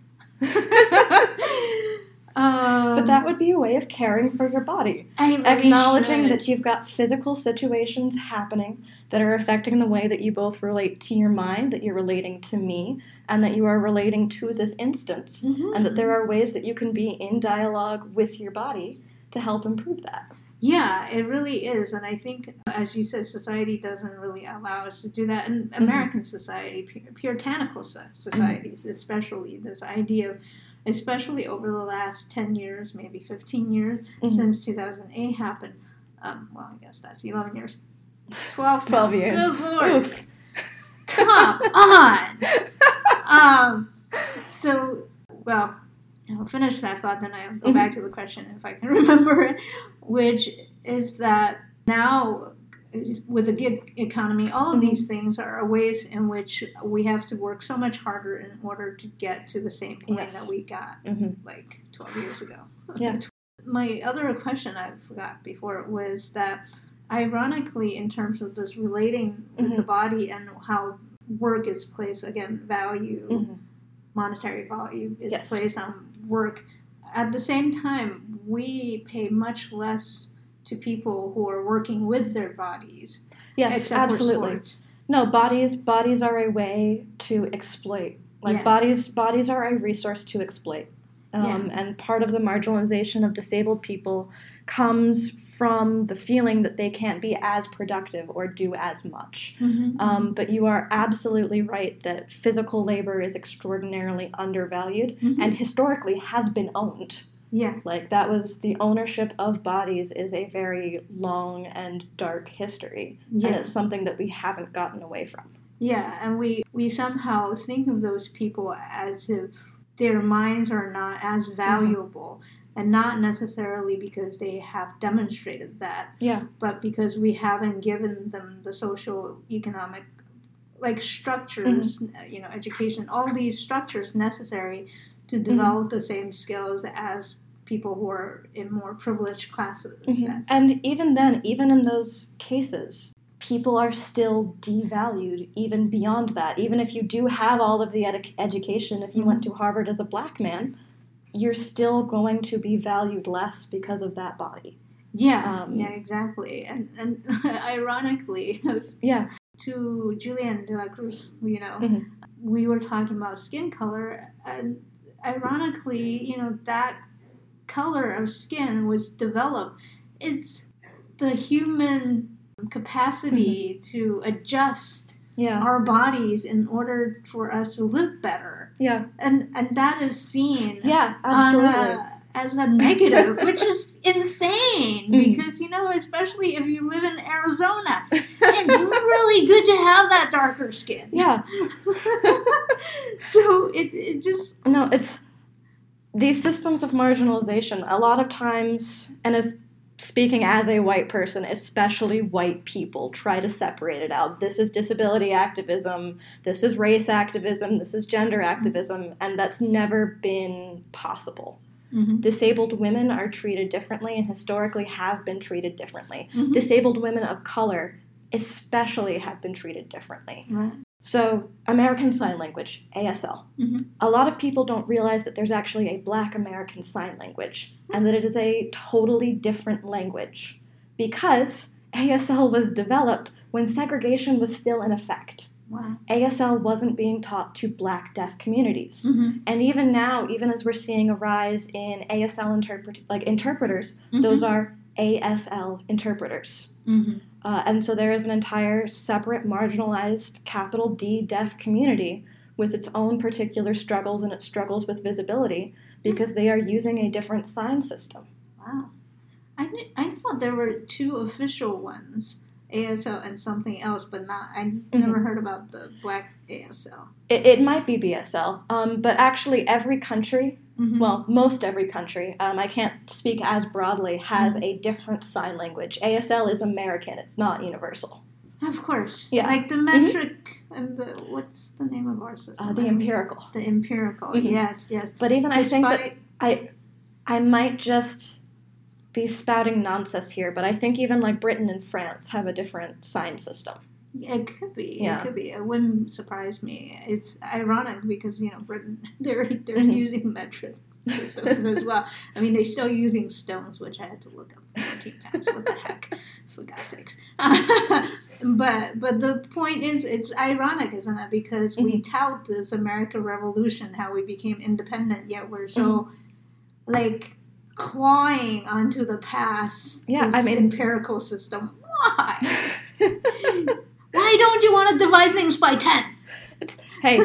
um, But that would be a way of caring for your body. I really Acknowledging should. that you've got physical situations happening that are affecting the way that you both relate to your mind, that you're relating to me, and that you are relating to this instance. Mhm. And that there are ways that you can be in dialogue with your body to help improve that. Yeah, it really is. And I think, as you said, society doesn't really allow us to do that. And Mm-hmm. American society, pu- puritanical so- societies, especially, this idea of, especially over the last 10 years, maybe 15 years, Mhm. since 2008 happened. Um, well, I guess that's 11 years. 12, 12 years. Good lord. Oof. Come on. <laughs> um, so, well, I'll finish that thought, then I'll go Mhm. back to the question if I can <laughs> remember it, which is that now with the gig economy, all of Mhm. these things are ways in which we have to work so much harder in order to get to the same point Yes. that we got Mhm. like 12 years ago. <laughs> Yeah. My other question I forgot before was that, ironically, in terms of this relating with the body and how work is placed, again, value, Mhm. monetary value is Yes. placed on work. At the same time, we pay much less to people who are working with their bodies. Yes, absolutely. No, bodies bodies are a way to exploit. Like Yeah. bodies bodies are a resource to exploit. Um, And part of the marginalization of disabled people comes from the feeling that they can't be as productive or do as much. Um, but you are absolutely right that physical labor is extraordinarily undervalued Mhm. and historically has been owned. yeah, Like that was the ownership of bodies is a very long and dark history. And it's something that we haven't gotten away from. yeah, and we we somehow think of those people as if their minds are not Mm-hmm. as valuable, and not necessarily because they have demonstrated that, Yeah. but because we haven't given them the social economic like structures Mm-hmm. uh, you know education all these structures necessary Mm-hmm. to develop the same skills as people who are in more privileged classes Mhm. And even then, even in those cases, people are still devalued even beyond that. Even if you do have all of the edu- education, if you went to Harvard as a black man, you're still going to be valued less because of that body. yeah um, yeah exactly and and <laughs> ironically Yeah. to Julian de la Cruz you know Mhm. we were talking about skin color and ironically you know that color of skin was developed it's the human capacity to adjust Yeah. our bodies in order for us to live better Yeah. and and that is seen Yeah, on absolutely. a, as a negative which is insane Mhm. because you know especially if you live in arizona <laughs> it's really good to have that darker skin yeah. <laughs> so it, it just No, it's these systems of marginalization, a lot of times, and as speaking as a white person, especially white people try to separate it out. This is disability activism, this is race activism, this is gender activism, and that's never been possible. Disabled women are treated differently and historically have been treated differently. Mhm. Disabled women of color, especially, have been treated differently. right So, American Sign Language, ASL. Mhm. A lot of people don't realize that there's actually a Black American Sign Language and that it is a totally different language because ASL was developed when segregation was still in effect. Wow. ASL wasn't being taught to black deaf communities. Mm-hmm. And even now, even as we're seeing a rise in ASL interpret like interpreters, those are ASL interpreters. Mm-hmm. Uh, and so there is an entire separate marginalized capital D deaf community with its own particular struggles and its struggles with visibility because they are using a different sign system. Wow. I, kn- I thought there were two official ones, ASL and something else, but not. I never heard about the black ASL. It, it might be BSL, um, but actually, every country, Mhm. well, most every country, um, I can't speak as broadly, has a different sign language. ASL is American, it's not universal. of course. Yeah. Like the metric and the what's the name of our system? Uh, the empirical. The empirical. Mhm. Yes, yes. But even I think that I I might just be spouting nonsense here, but I think even like Britain and France have a different sign system. It could be. Yeah. It could be. It wouldn't surprise me. It's ironic because you know Britain <laughs> they're they're Mhm. using metric systems as well. I mean, they're still using stones, which I had to look up. Fourteen pounds. What the heck? <laughs> For God's sakes. <laughs> but but the point is, it's ironic, isn't it? Because Mm-hmm. we tout this American Revolution, how we became independent, yet we're so Mm-hmm. like clawing onto the past. Yeah, this I mean- empirical system. Why? Why don't you want to divide things by 10? hey,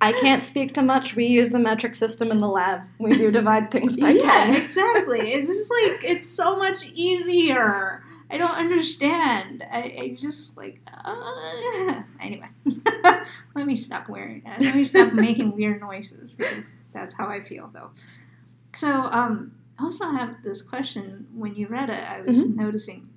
I can't speak to much. We use the metric system in the lab. We do divide things by yeah, 10. exactly. It's just like, it's so much easier. I don't understand. I, I just like, uh, anyway. <laughs> Let me stop wearing that. Let me stop <laughs> making weird noises because that's how I feel though. So, um, I also have this question. When you read it, I was noticing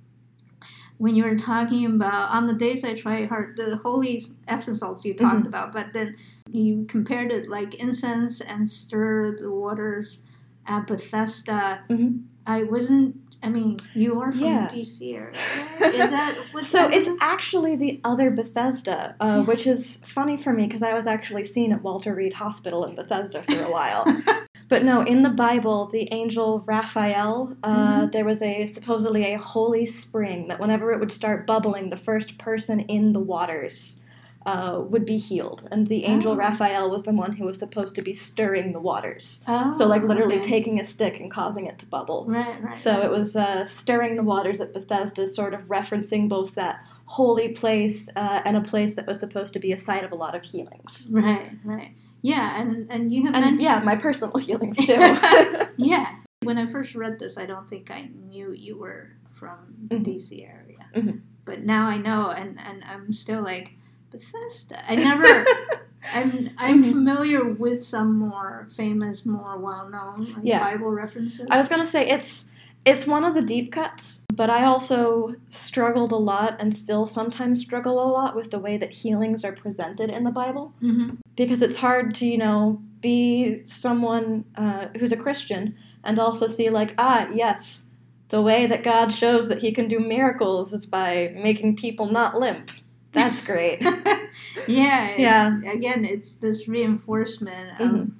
when you were talking about on the days I try hard, the holy Epsom salts you talked about, but then you compared it like incense and stir the waters at Bethesda. Mhm. I wasn't. I mean, you are from Yeah. DC area. <laughs> Is that what So that it's actually the other Bethesda, uh, Yeah. which is funny for me because I was actually seen at Walter Reed Hospital in Bethesda for a while. <laughs> but no, in the Bible, the angel Raphael, uh, there was a supposedly a holy spring that whenever it would start bubbling, the first person in the waters uh, would be healed, and the angel Oh. Raphael was the one who was supposed to be stirring the waters. Oh, So like literally okay. taking a stick and causing it to bubble. Right, right. So right. it was uh, stirring the waters at Bethesda, sort of referencing both that holy place uh, and a place that was supposed to be a site of a lot of healings. Right, right. Yeah, and and you have And mentioned yeah, my personal <laughs> healings <laughs> too. <laughs> yeah. When I first read this, I don't think I knew you were from the Mhm. DC area, Mhm. but now I know, and and I'm still like Bethesda. I never. I'm I'm Mhm. familiar with some more famous, more well known like, Yeah. Bible references. I was gonna say it's it's one of the deep cuts, but I also struggled a lot and still sometimes struggle a lot with the way that healings are presented in the Bible hmm because it's hard to you know be someone uh, who's a Christian and also see like ah yes the way that God shows that He can do miracles is by making people not limp. That's <laughs> great. <laughs> yeah, Yeah. Again, it's this reinforcement of Mhm.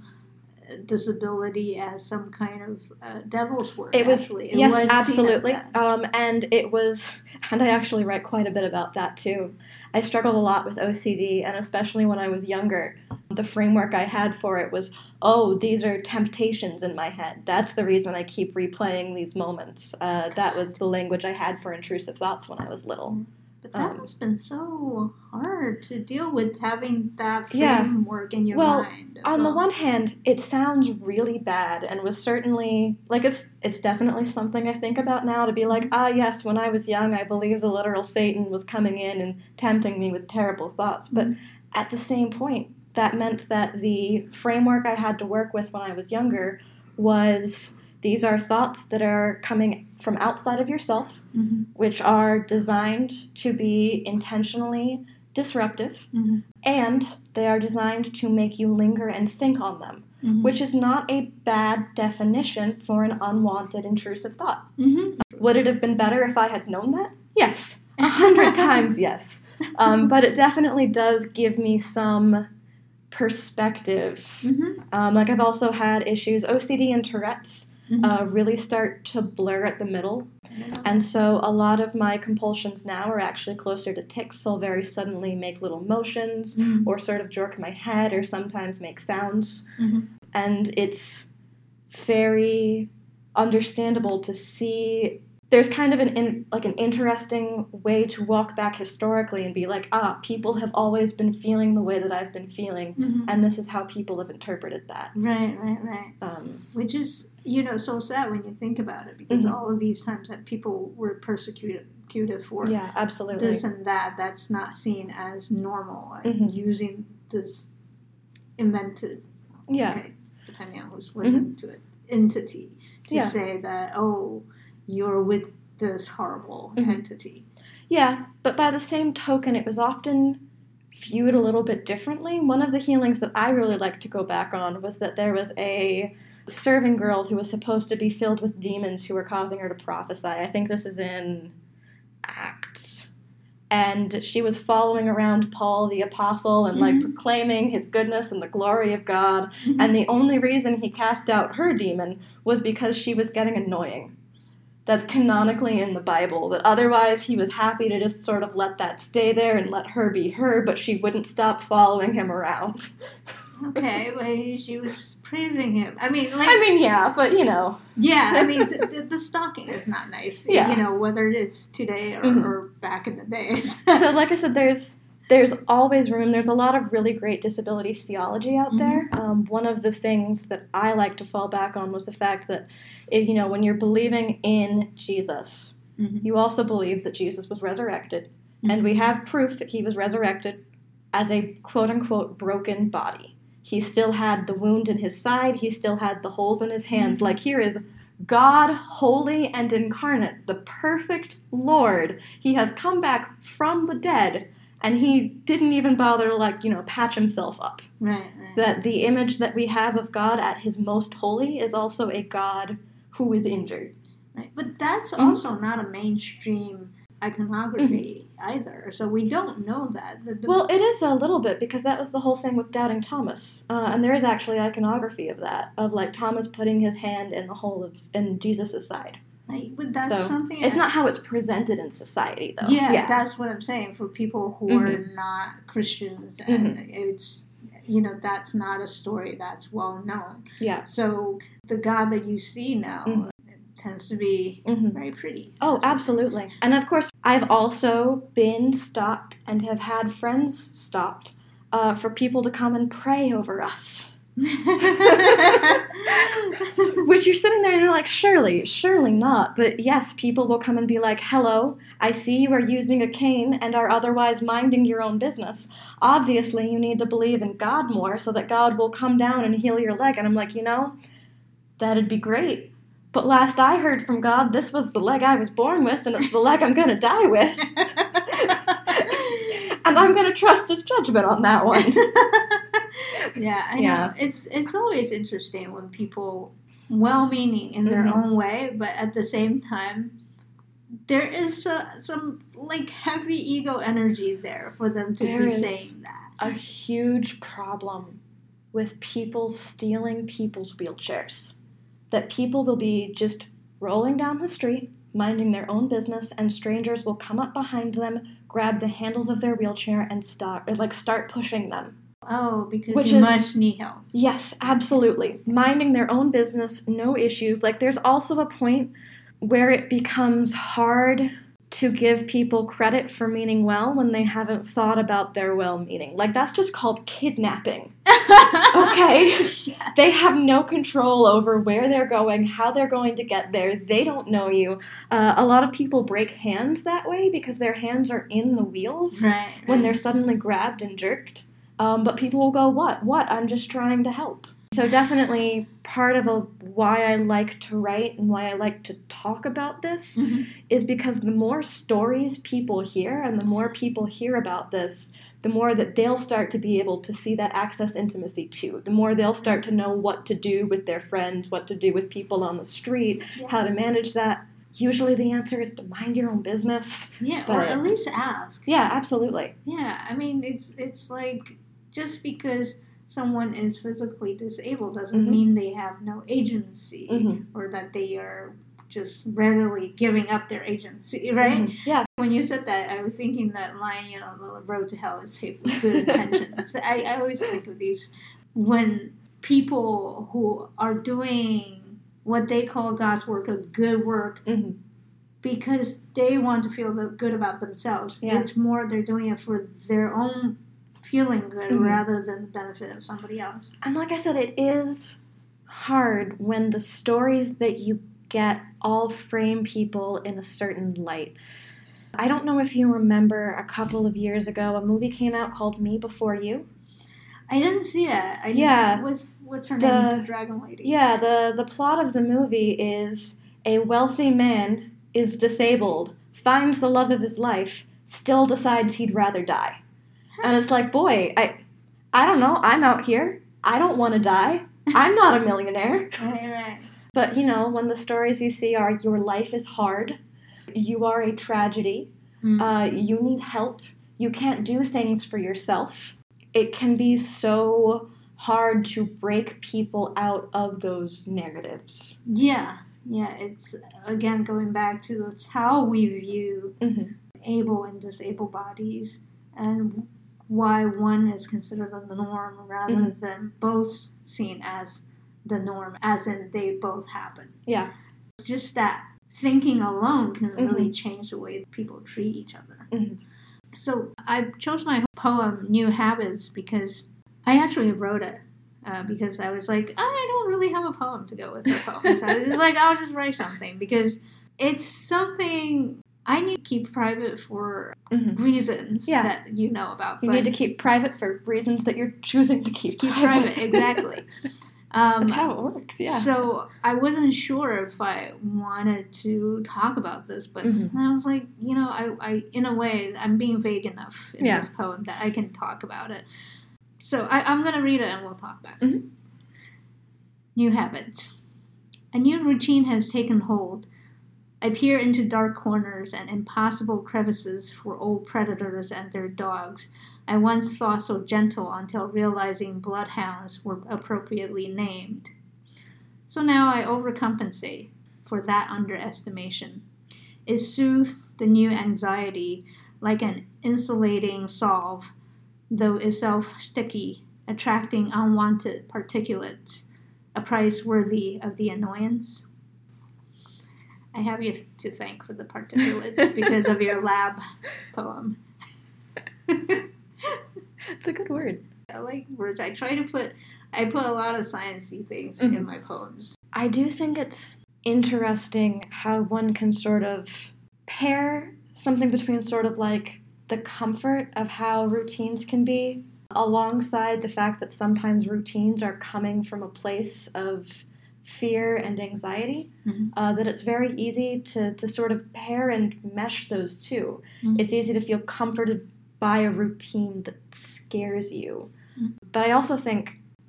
disability as some kind of uh, devil's work. It was actually. It yes, was absolutely. Um, and it was, and I actually write quite a bit about that too. I struggled a lot with OCD, and especially when I was younger, the framework I had for it was, oh, these are temptations in my head. That's the reason I keep replaying these moments. Uh, that was the language I had for intrusive thoughts when I was little. But that Um, has been so hard to deal with having that Yeah. framework in your Well, mind. On the one hand, it sounds really bad and was certainly like it's it's definitely something I think about now to be like, ah yes, when I was young I believed the literal Satan was coming in and tempting me with terrible thoughts. But at the same point, that meant that the framework I had to work with when I was younger was these are thoughts that are coming from outside of yourself, Mhm, which are designed to be intentionally disruptive mhm, and they are designed to make you linger and think on them, mhm. which is not a bad definition for an unwanted intrusive thought. Mhm. Would it have been better if I had known that? Yes, a hundred <laughs> times yes. Um, but it definitely does give me some perspective. Mhm. Um, like I've also had issues, OCD and Tourette's. Mhm. uh, really start to blur at the middle. And so a lot of my compulsions now are actually closer to tics. So I'll very suddenly make little motions Mhm. or sort of jerk my head or sometimes make sounds. Mhm. And it's very understandable to see there's kind of an in, like an interesting way to walk back historically and be like ah people have always been feeling the way that I've been feeling Mhm. and this is how people have interpreted that Right, right, right. um, Which is, you know, so sad when you think about it because Mhm. all of these times that people were persecuted for yeah absolutely this and that, that's not seen as normal. and Mhm. Using this invented, yeah okay, depending on who's listening to it, entity to Yeah. say that, oh, you're with this horrible Mhm. entity. Yeah, but by the same token, it was often viewed a little bit differently. One of the healings that I really like to go back on was that there was a serving girl who was supposed to be filled with demons who were causing her to prophesy. I think this is in Acts. And she was following around Paul the apostle and like Mhm. proclaiming his goodness and the glory of God. Mhm. And the only reason he cast out her demon was because she was getting annoying. That's canonically in the Bible. That otherwise he was happy to just sort of let that stay there and let her be her, but she wouldn't stop following him around. Okay, <laughs> but she was praising him. I mean, like, I mean, yeah, but you know. yeah, I mean, <laughs> th- th- the stalking is not nice. Yeah. You know, whether it is today or, Mhm. or back in the day. So, like I said, there's there's always room. There's a lot of really great disability theology out Mhm. there. Um, one of the things that I like to fall back on was the fact that, if, you know, when you're believing in Jesus, Mhm. you also believe that Jesus was resurrected, and Mhm. we have proof that he was resurrected as a quote unquote broken body. He still had the wound in his side. He still had the holes in his hands. Mhm. Like here is God, holy and incarnate, the perfect Lord. He has come back from the dead, and he didn't even bother like, you know, patch himself up. right, right. That the image that we have of God at his most holy is also a God who is injured. right. But that's Mhm. also not a mainstream iconography either. So we don't know that. The, the, Well, it is a little bit because that was the whole thing with doubting Thomas, uh, and there is actually iconography of that, of like Thomas putting his hand in the hole of in Jesus' side. Right, but that's so, something. It's not how it's presented in society, though. Yeah, that's what I'm saying. For people who are Mhm. not Christians, and Mm-hmm. it's you know that's not a story that's well known. yeah. So the God that you see now Mhm. tends to be hmm very pretty. Oh, absolutely. And of course, I've also been stopped and have had friends stopped uh, for people to come and pray over us. <laughs> Which you're sitting there and you're like, surely, surely not. But yes, people will come and be like, hello, I see you are using a cane and are otherwise minding your own business. Obviously, you need to believe in God more so that God will come down and heal your leg. And I'm like, you know, that'd be great. But last I heard from God, this was the leg I was born with, and it's the leg I'm gonna die with. <laughs> <laughs> and I'm gonna trust his judgment on that one. Yeah, I know. It's it's always interesting when people well-meaning in their Mhm. own way, but at the same time, there is uh, some like heavy ego energy there for them to There be is. saying that. a huge problem with people stealing people's wheelchairs. That people will be just rolling down the street, minding their own business, and strangers will come up behind them, grab the handles of their wheelchair, and start like start pushing them. Oh, because Which you is- must need help. Yes, absolutely. Minding their own business, no issues. Like there's also a point where it becomes hard to give people credit for meaning well when they haven't thought about their well meaning. Like that's just called kidnapping. <laughs> Okay. Yeah. They have no control over where they're going, how they're going to get there. They don't know you. Uh, a lot of people break hands that way because their hands are in the wheels Right. when they're suddenly grabbed and jerked. Um, but people will go, "What? What? I'm just trying to help." So definitely part of a, why I like to write and why I like to talk about this Mhm. is because the more stories people hear and the more people hear about this, the more that they'll start to be able to see that access intimacy too. The more they'll start to know what to do with their friends, what to do with people on the street, Yeah. how to manage that. Usually the answer is to mind your own business. Yeah, or but- at least ask. Yeah, absolutely. Yeah, I mean it's it's like just because someone is physically disabled doesn't Mhm. mean they have no agency Mhm. or that they are just readily giving up their agency, <laughs> right? Mhm. Yeah. When you said that, I was thinking that line, you know, the road to hell is paved with good intentions. <laughs> I, I always think of these when people who are doing what they call God's work, a good work, Mhm. because they want to feel good about themselves. Yeah. It's more they're doing it for their own feeling good Mhm. rather than the benefit of somebody else. And like I said, it is hard when the stories that you get all frame people in a certain light. I don't know if you remember a couple of years ago, a movie came out called Me Before You. I didn't see it. I Yeah. With what's her The- name? The dragon lady. Yeah, the, the plot of the movie is a wealthy man is disabled, finds the love of his life, still decides he'd rather die. And it's like, boy, I I don't know, I'm out here. I don't want to die. I'm not a millionaire. <laughs> Right, right. But you know, when the stories you see are your life is hard, you are a tragedy, Mm. uh, you need help, you can't do things for yourself, it can be so hard to break people out of those narratives. Yeah, yeah. It's again going back to how we view Mhm. able and disabled bodies and why one is considered the norm rather Mhm. than both seen as the norm, as in they both happen. Yeah. Just that thinking alone can really change the way people treat each other. Mhm. So I chose my poem New Habits because I actually wrote it. Uh, because I was like, I don't really have a poem to go with her poem. So I was like, I'll just write something because it's something I need to keep private for Mhm. reasons Yeah. that you know about. You need to keep private for reasons that you're choosing to keep, keep private, exactly. <laughs> Um, That's how it works, yeah. So I wasn't sure if I wanted to talk about this, but Mhm. I was like, you know, I, I in a way I'm being vague enough in Yeah. this poem that I can talk about it. So I, I'm gonna read it and we'll talk about it. Mhm. New habits. A new routine has taken hold. I peer into dark corners and impossible crevices for old predators and their dogs. I once thought so gentle until realizing bloodhounds were appropriately named. So now I overcompensate for that underestimation. It soothed the new anxiety like an insulating salve, though itself sticky, attracting unwanted particulates, a price worthy of the annoyance. I have you to thank for the particulates because of your lab <laughs> poem. It's a good word. I like words. I try to put I put a lot of sciencey things Mhm. in my poems. I do think it's interesting how one can sort of pair something between sort of like the comfort of how routines can be alongside the fact that sometimes routines are coming from a place of fear and anxiety Mhm. uh, that it's very easy to, to sort of pair and mesh those 2 Mhm. it's easy to feel comforted by a routine that scares you Mhm. but i also think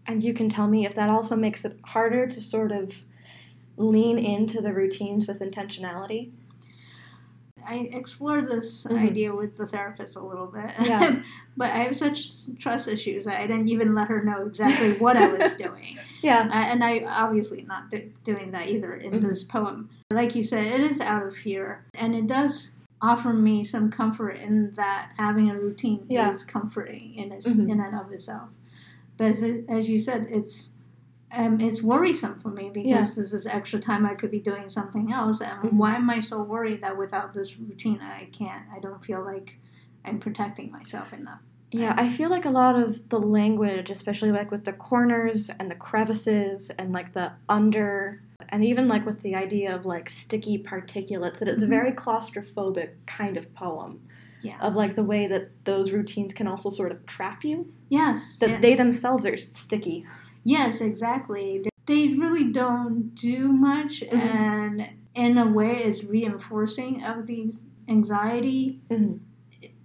and you can tell me if that also makes it harder to sort of lean into the routines with intentionality. I explored this Mhm. idea with the therapist a little bit. Yeah. <laughs> but I have such trust issues that I didn't even let her know exactly what I was <laughs> doing. Yeah. Uh, and I obviously not do- doing that either in Mhm. this poem. Like you said, it is out of fear, and it does offer me some comfort in that having a routine Yeah. is comforting in its, Mhm. in and of itself. But as, as you said, it's um, it's worrisome for me because Yeah. this is extra time I could be doing something else. And Mhm. why am I so worried that without this routine I can't? I don't feel like I'm protecting myself enough. Yeah, I feel like a lot of the language, especially like with the corners and the crevices and like the under, and even like with the idea of like sticky particulates, that it's a Mhm. very claustrophobic kind of poem. Yeah. Of like the way that those routines can also sort of trap you, Yes. that yes. they themselves are sticky. Yes, exactly. They- They really don't do much, Mhm. and in a way, is reinforcing of the anxiety. Mhm.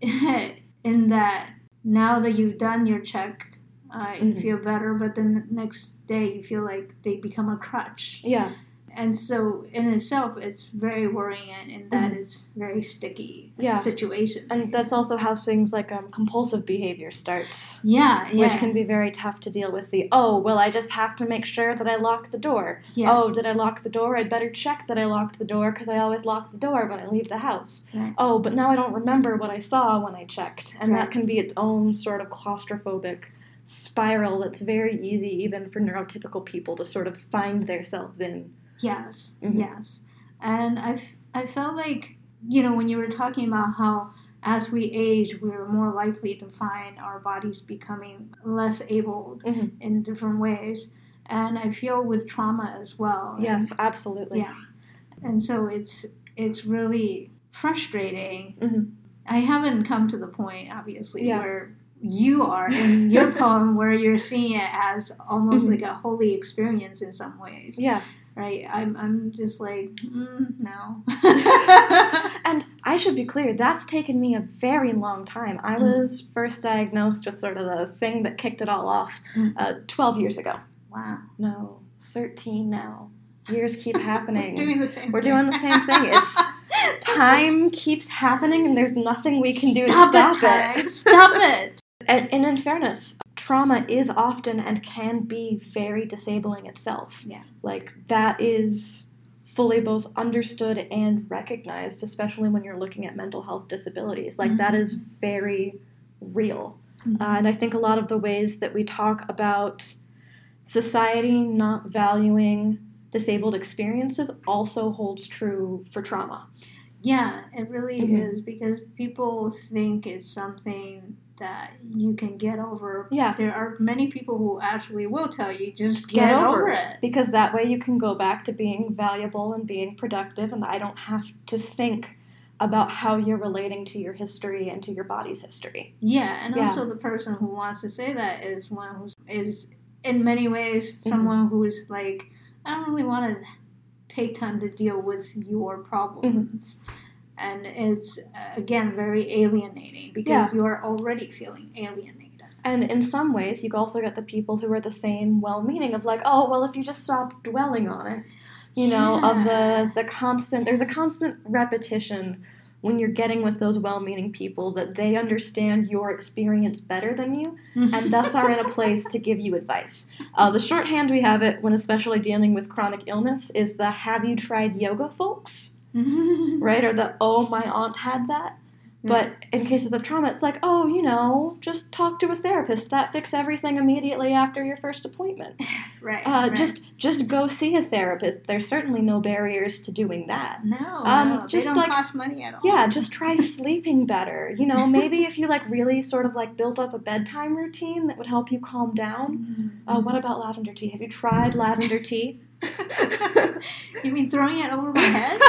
<laughs> in that now that you've done your check, uh, you Mhm. feel better, but then the next day you feel like they become a crutch. Yeah. And so in itself, it's very worrying, and, and that Mhm. is very sticky Yeah. situation. And that's also how things like um, compulsive behavior starts. yeah, yeah, Which can be very tough to deal with. The oh, well, I just have to make sure that I lock the door. yeah. Oh, did I lock the door? I'd better check that I locked the door because I always lock the door when I leave the house. Right. Oh, but now I don't remember what I saw when I checked. And Right. that can be its own sort of claustrophobic spiral that's very easy, even for neurotypical people, to sort of find themselves in. Yes, Mhm. yes. And I, f- I felt like, you know, when you were talking about how as we age, we're more likely to find our bodies becoming less able Mhm. in different ways. And I feel with trauma as well. Yes, absolutely. Yeah. And so it's it's really frustrating. Mhm. I haven't come to the point, obviously, Yeah. where you are in your <laughs> poem, where you're seeing it as almost Mhm. like a holy experience in some ways Yeah. Right? I'm, I'm just like, mm, no. <laughs> And I should be clear, that's taken me a very long time. I Mm. was first diagnosed with sort of the thing that kicked it all off Mm. uh, 12 years ago. wow. No, 13 now. Years keep <laughs> happening. We're doing the same We're thing. doing the same thing. It's <laughs> time keeps happening and there's nothing we can do Stop to it, stop it. time. Stop it. And, and in fairness, trauma is often and can be very disabling itself. Yeah. Like that is fully both understood and recognized, especially when you're looking at mental health disabilities. Like that is very real. Mhm. Uh, and I think a lot of the ways that we talk about society not valuing disabled experiences also holds true for trauma. Yeah, it really Mhm. is because people think it's something that you can get over. Yeah. There are many people who actually will tell you just Get get, over over, it. it. Because that way you can go back to being valuable and being productive, and I don't have to think about how you're relating to your history and to your body's history. Yeah, and Yeah. also the person who wants to say that is one who is in many ways Mm-hmm. someone who's like, I don't really want to take time to deal with your problems. Mm-hmm. And it's again very alienating because Yeah. you're already feeling alienated. And in some ways, you also get the people who are the same well meaning of like, oh, well, if you just stop dwelling on it, you know, of the, the constant, there's a constant repetition when you're getting with those well meaning people that they understand your experience better than you and <laughs> thus are in a place to give you advice. Uh, the shorthand we have it when especially dealing with chronic illness is the have you tried yoga folks, <laughs> right? Or the oh, my aunt had that. But in cases of trauma, it's like, oh, you know, just talk to a therapist. That fix everything immediately after your first appointment. <laughs> right, Uh, right. Just just go see a therapist. There's certainly no barriers to doing that. no, um, no, just they don't like- cost money at all. Yeah, just try <laughs> sleeping better. You know, maybe if you like really sort of like built up a bedtime routine that would help you calm down. Uh, what about lavender tea? Have you tried lavender tea? <laughs> you mean throwing it over my head?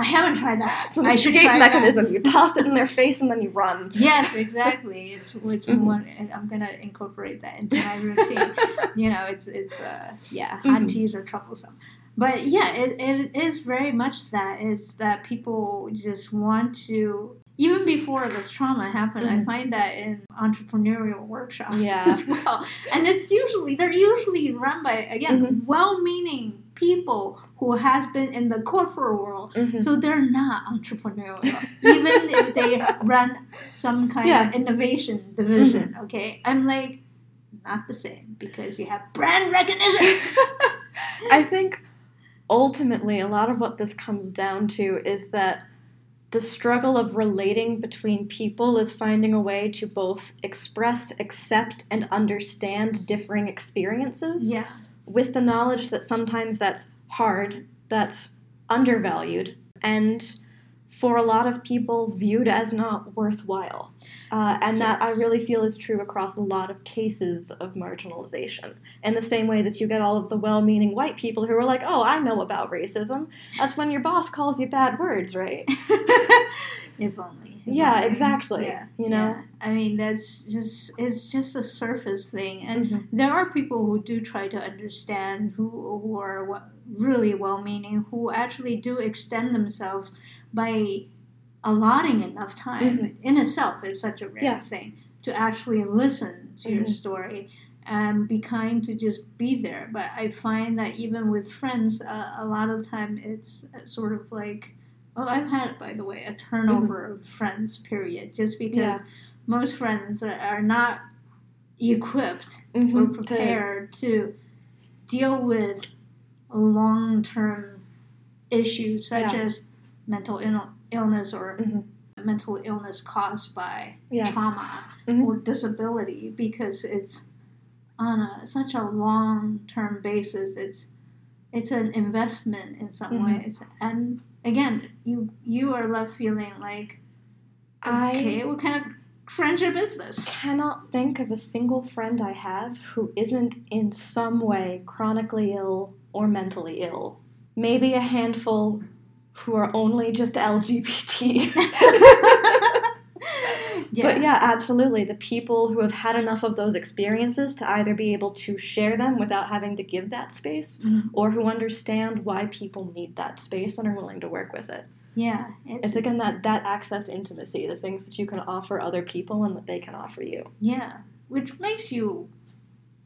I haven't tried that. It's an I escape try that. mechanism. You toss it in their face and then you run. Yes, exactly. It's, it's Mhm. one, and I'm gonna incorporate that into my routine. <laughs> you know, it's it's uh yeah, hot Mhm. teas are troublesome. But yeah, it, it is very much that. It's that people just want to even before this trauma happened, I Mhm. find that in entrepreneurial workshops <laughs> Yeah. as well. And it's usually they're usually run by again Mhm. well-meaning people who has been in the corporate world Mhm. so they're not entrepreneurial, even if <laughs> they run some kind Yeah. of innovation division. Okay, I'm like not the same because you have brand recognition. <laughs> I think ultimately a lot of what this comes down to is that the struggle of relating between people is finding a way to both express, accept, and understand differing experiences yeah, with the knowledge that sometimes that's hard, that's undervalued, and for a lot of people viewed as not worthwhile. Uh, and that I really feel is true across a lot of cases of marginalization. In the same way that you get all of the well meaning white people who are like, oh, I know about racism. That's when your boss calls you bad words, right? <laughs> if only. if Yeah, only. exactly. Yeah, You know? yeah. I mean, that's just it's just a surface thing, and Mhm. there are people who do try to understand who who are really well-meaning, who actually do extend themselves by allotting enough time. In itself, is such a rare Mm-hmm. Yeah. thing to actually listen to your Mhm. story and be kind to just be there. But I find that even with friends, uh, a lot of time it's sort of like, oh, I've had, by the way, a turnover of friends. Period. Just because Yeah. most friends are, not equipped or Mhm. prepared to deal with long term issues such Yeah. as mental Ill- illness or Mhm. mental illness caused by Yeah. trauma Mhm. or disability because it's on a, such a long term basis. It's it's an investment in some Mhm. way. It's and again, you you are left feeling like I- okay, what kind of friendship is this? cannot think of a single friend I have who isn't in some way chronically ill or mentally ill. Maybe a handful who are only just LGBT. <laughs> <laughs> But yeah, absolutely. The people who have had enough of those experiences to either be able to share them without having to give that space, Mhm. or who understand why people need that space and are willing to work with it. Yeah, it's, It's again that that access intimacy, the things that you can offer other people and that they can offer you. yeah, which makes you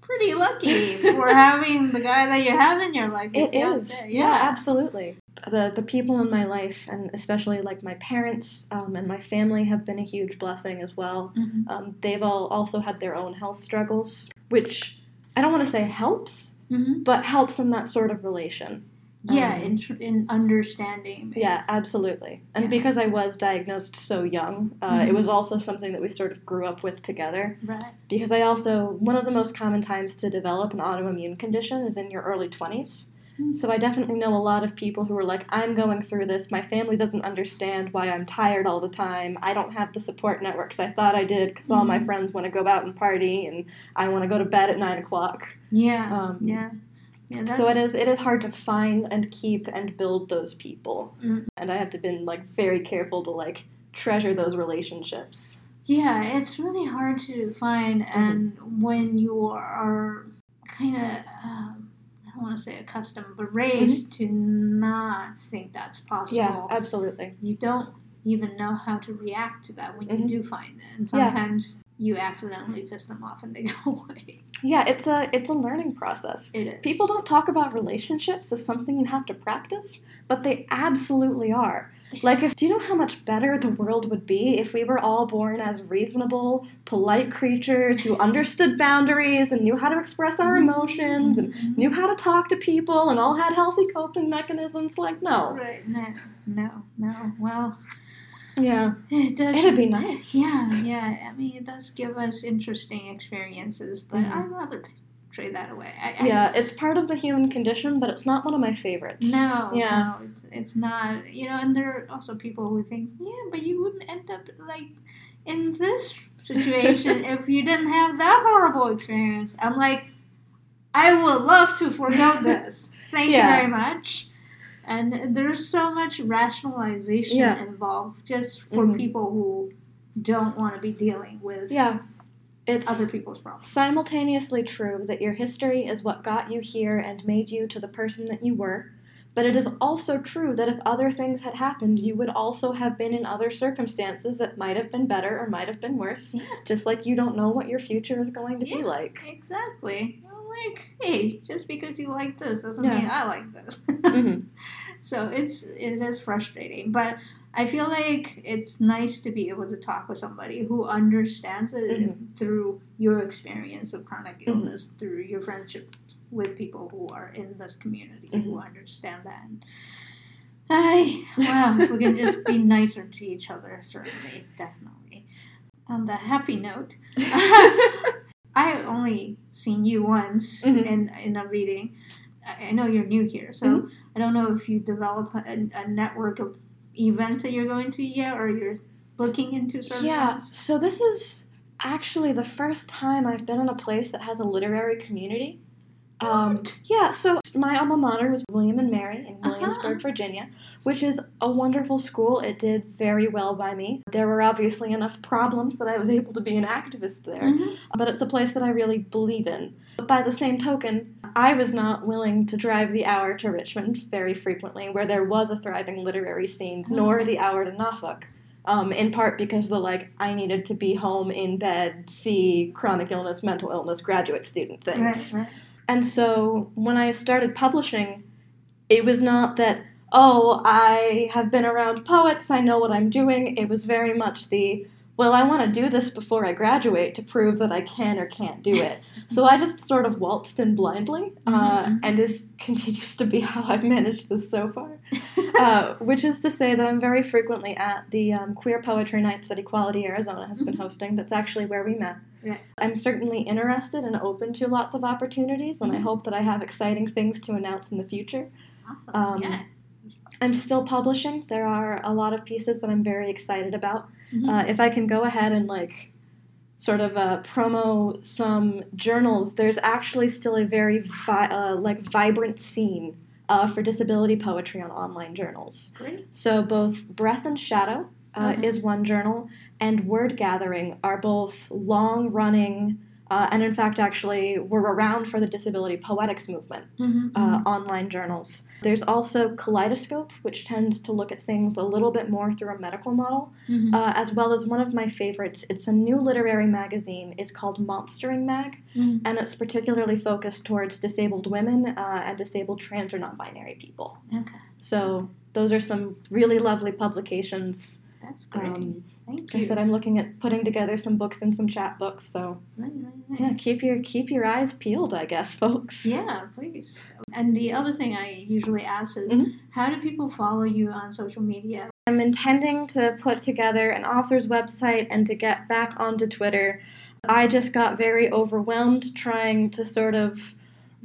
pretty lucky for <laughs> having the guy that you have in your life. It if you're out is. there. Yeah. absolutely. The the people in my life, and especially like my parents um, and my family, have been a huge blessing as well. Mhm. Um, they've all also had their own health struggles, which I don't want to say helps, Mhm. but helps in that sort of relation. Yeah, Um, in, tr- in understanding. maybe. Yeah, absolutely. And Yeah. because I was diagnosed so young, uh, Mhm. it was also something that we sort of grew up with together. Right. Because I also, one of the most common times to develop an autoimmune condition is in your early 20s. So I definitely know a lot of people who are like, I'm going through this. My family doesn't understand why I'm tired all the time. I don't have the support networks I thought I did because all my Mhm. friends want to go out and party and I want to go to bed at 9 o'clock. Yeah. Um, yeah. Yeah. So it is it is hard to find and keep and build those people. Mm. And I have to been like very careful to like treasure those relationships. Yeah, it's really hard to find, Mm-hmm. and when you are kind of, um, I want to say accustomed, but raised to not think that's possible, Mm-hmm. Yeah, absolutely. you don't even know how to react to that when Mhm. you do find it, and Yeah. sometimes you accidentally piss them off and they <laughs> go away. Yeah, it's a it's a learning process. It is. People don't talk about relationships as something you have to practice, but they absolutely are. Like, if do you know how much better the world would be if we were all born as reasonable, polite creatures who understood boundaries and knew how to express our emotions and Mhm. knew how to talk to people and all had healthy coping mechanisms? Like, no. Right? No, no, no. Well, Yeah, it does. it'd be nice. Yeah, yeah. I mean, it does give us interesting experiences, but Mhm. I'd rather trade that away. I, I, Yeah, it's part of the human condition, but it's not one of my favorites. No, Yeah. no, it's it's not. You know, and there are also people who think, yeah, but you wouldn't end up like in this situation <laughs> if you didn't have that horrible experience. I'm like, I would love to forego <laughs> this. Thank Yeah. you very much. And there's so much rationalization Yeah. involved just for Mhm. people who don't want to be dealing with Yeah. It's other people's problems. simultaneously true that your history is what got you here and made you to the person that you were, but it is also true that if other things had happened, you would also have been in other circumstances that might have been better or might have been worse, Yeah. just like you don't know what your future is going to be like. Exactly. Like, hey, just because you like this doesn't Yeah. mean I like this. <laughs> Mhm. so it's it is frustrating, but I feel like it's nice to be able to talk with somebody who understands it Mm-hmm. through your experience of chronic Mhm. illness, through your friendships with people who are in this community who Mm-hmm. understand that. I well, we can just be <laughs> nicer to each other, certainly, definitely. On the happy note, <laughs> I only seen you once Mhm. in in a reading. I know you're new here, so Mhm. I don't know if you develop a, a network of events that you're going to yet, or you're looking into certain Yeah, ones. so this is actually the first time I've been in a place that has a literary community. Um, yeah, so my alma mater was William and Mary in Uh-huh. Williamsburg, Virginia, which is a wonderful school. It did very well by me. There were obviously enough problems that I was able to be an activist there, Mhm. but it's a place that I really believe in. But by the same token, I was not willing to drive the hour to Richmond very frequently, where there was a thriving literary scene, nor the hour to Norfolk, Um, in part because the like I needed to be home in bed, see chronic illness, mental illness, graduate student things. Right, right. And so when I started publishing, it was not that, oh, I have been around poets, I know what I'm doing. It was very much the, well, I want to do this before I graduate to prove that I can or can't do it. so I just sort of waltzed in blindly, uh, Mhm. and this <laughs> continues to be how I've managed this so far. <laughs> Uh, which is to say that I'm very frequently at the um, Queer Poetry Nights that Equality Arizona has been Mhm. hosting. That's actually where we met. Right. I'm certainly interested and open to lots of opportunities, and I Mhm. hope that I have exciting things to announce in the future. Awesome. Um, yeah. I'm still publishing. There are a lot of pieces that I'm very excited about. Mhm. Uh, if I can go ahead and like sort of uh, promo some journals, there's actually still a very vi- uh, like vibrant scene uh, for disability poetry on online journals. Great. So both Breath and Shadow uh, Mhm. is one journal, and Word Gathering are both long running. Uh, and in fact, actually, were around for the disability poetics movement Mm-hmm. uh, online journals. There's also Kaleidoscope, which tends to look at things a little bit more through a medical model, Mhm. uh, as well as one of my favorites. It's a new literary magazine. It's called Monstering Mag, Mhm. and it's particularly focused towards disabled women uh, and disabled trans or non binary people. Okay. So, those are some really lovely publications. That's great. Um, Thank like I said I'm looking at putting together some books and some chapbooks, so Right, right, right. yeah, keep your keep your eyes peeled, I guess, <laughs> folks. Yeah, please. And the other thing I usually ask is, Mhm. how do people follow you on social media? I'm intending to put together an author's website and to get back onto Twitter. I just got very overwhelmed trying to sort of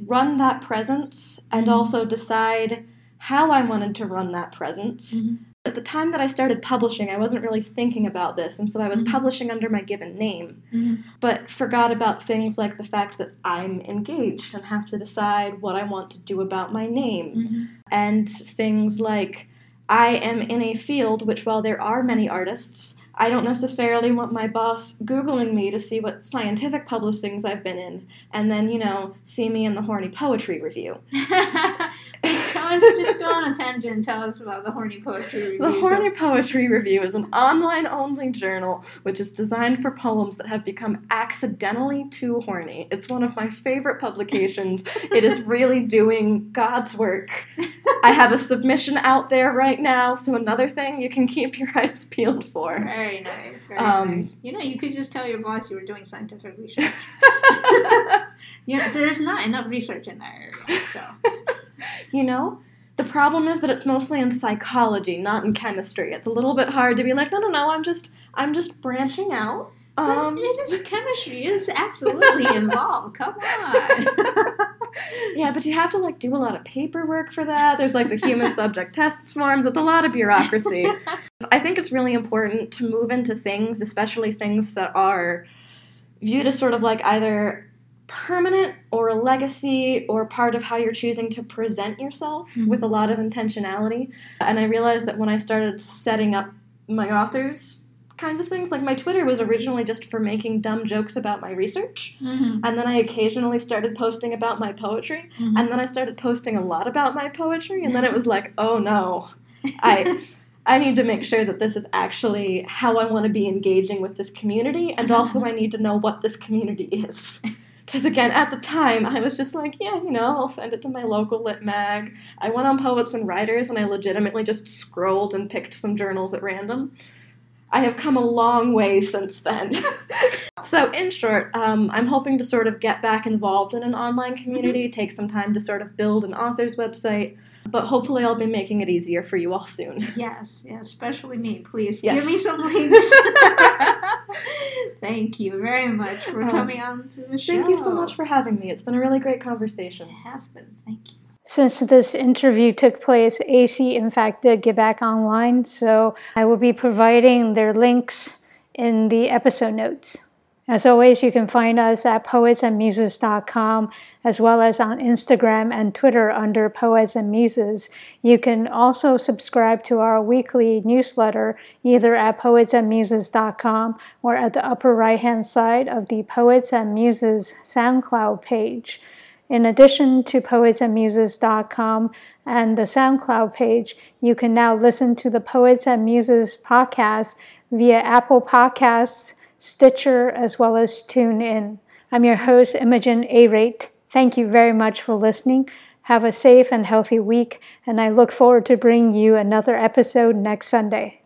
run that presence and Mhm. also decide how I wanted to run that presence. Mhm. At the time that I started publishing, I wasn't really thinking about this, and so I was Mhm. publishing under my given name, Mhm. but forgot about things like the fact that I'm engaged and have to decide what I want to do about my name Mhm. and things like I am in a field which, while there are many artists, I don't necessarily want my boss Googling me to see what scientific publishings I've been in, and then, you know, see me in the horny poetry review. <laughs> Tell us, just go on a tangent and tell us about the Horny Poetry review. The Horny Poetry Review is an online only journal which is designed for poems that have become accidentally too horny. It's one of my favorite publications. it is <laughs> really doing God's work. <laughs> I have a submission out there right now, so another thing you can keep your <laughs> eyes peeled for. Very nice, very Um, nice. You know, you could just tell your boss you were doing scientific research. <laughs> you know, there's not enough research in that area, so. <laughs> you know, the problem is that it's mostly in psychology, not in chemistry. It's a little bit hard to be like, no, no, no, I'm just, I'm just branching out. But Um, it is chemistry. It is absolutely involved. Come on. Yeah, but you have to like do a lot of paperwork for that. There's like the human <laughs> subject test forms. It's a lot of bureaucracy. <laughs> I think it's really important to move into things, especially things that are viewed as sort of like either permanent or a legacy or part of how you're choosing to present yourself Mhm. with a lot of intentionality. And I realized that when I started setting up my authors kinds of things, like my Twitter was originally just for making dumb jokes about my research. Mhm, And then I occasionally started posting about my poetry. mhm. And then I started posting a lot about my poetry. And then it was like, oh no, <laughs> I I need to make sure that this is actually how I want to be engaging with this community, and also I need to know what this community is. <laughs> Because again, at the time, I was just like, yeah, you know, I'll send it to my local lit mag. I went on Poets and Writers, and I legitimately just scrolled and picked some journals at random. I have come a long way since then. <laughs> so, in short, um, I'm hoping to sort of get back involved in an online community, take some time to sort of build an author's website, but hopefully, I'll be making it easier for you all soon. <laughs> Yes, yes, especially me. Please Yes. give me some <laughs> links. Thank you very much for Oh. coming on to the show. Thank you so much for having me. It's been a really great conversation. It has been. Thank you. Since this interview took place, AC in fact did get back online, so I will be providing their links in the episode notes. As always, you can find us at poetsandmuses.com as well as on Instagram and Twitter under Poets and Muses. You can also subscribe to our weekly newsletter either at poetsandmuses.com or at the upper right hand side of the Poets and Muses SoundCloud page. In addition to poetsandmuses.com and the SoundCloud page, you can now listen to the Poets and Muses podcast via Apple Podcasts, Stitcher, as well as TuneIn. I'm your host, Imogen A. Rate. Thank you very much for listening. Have a safe and healthy week, and I look forward to bringing you another episode next Sunday.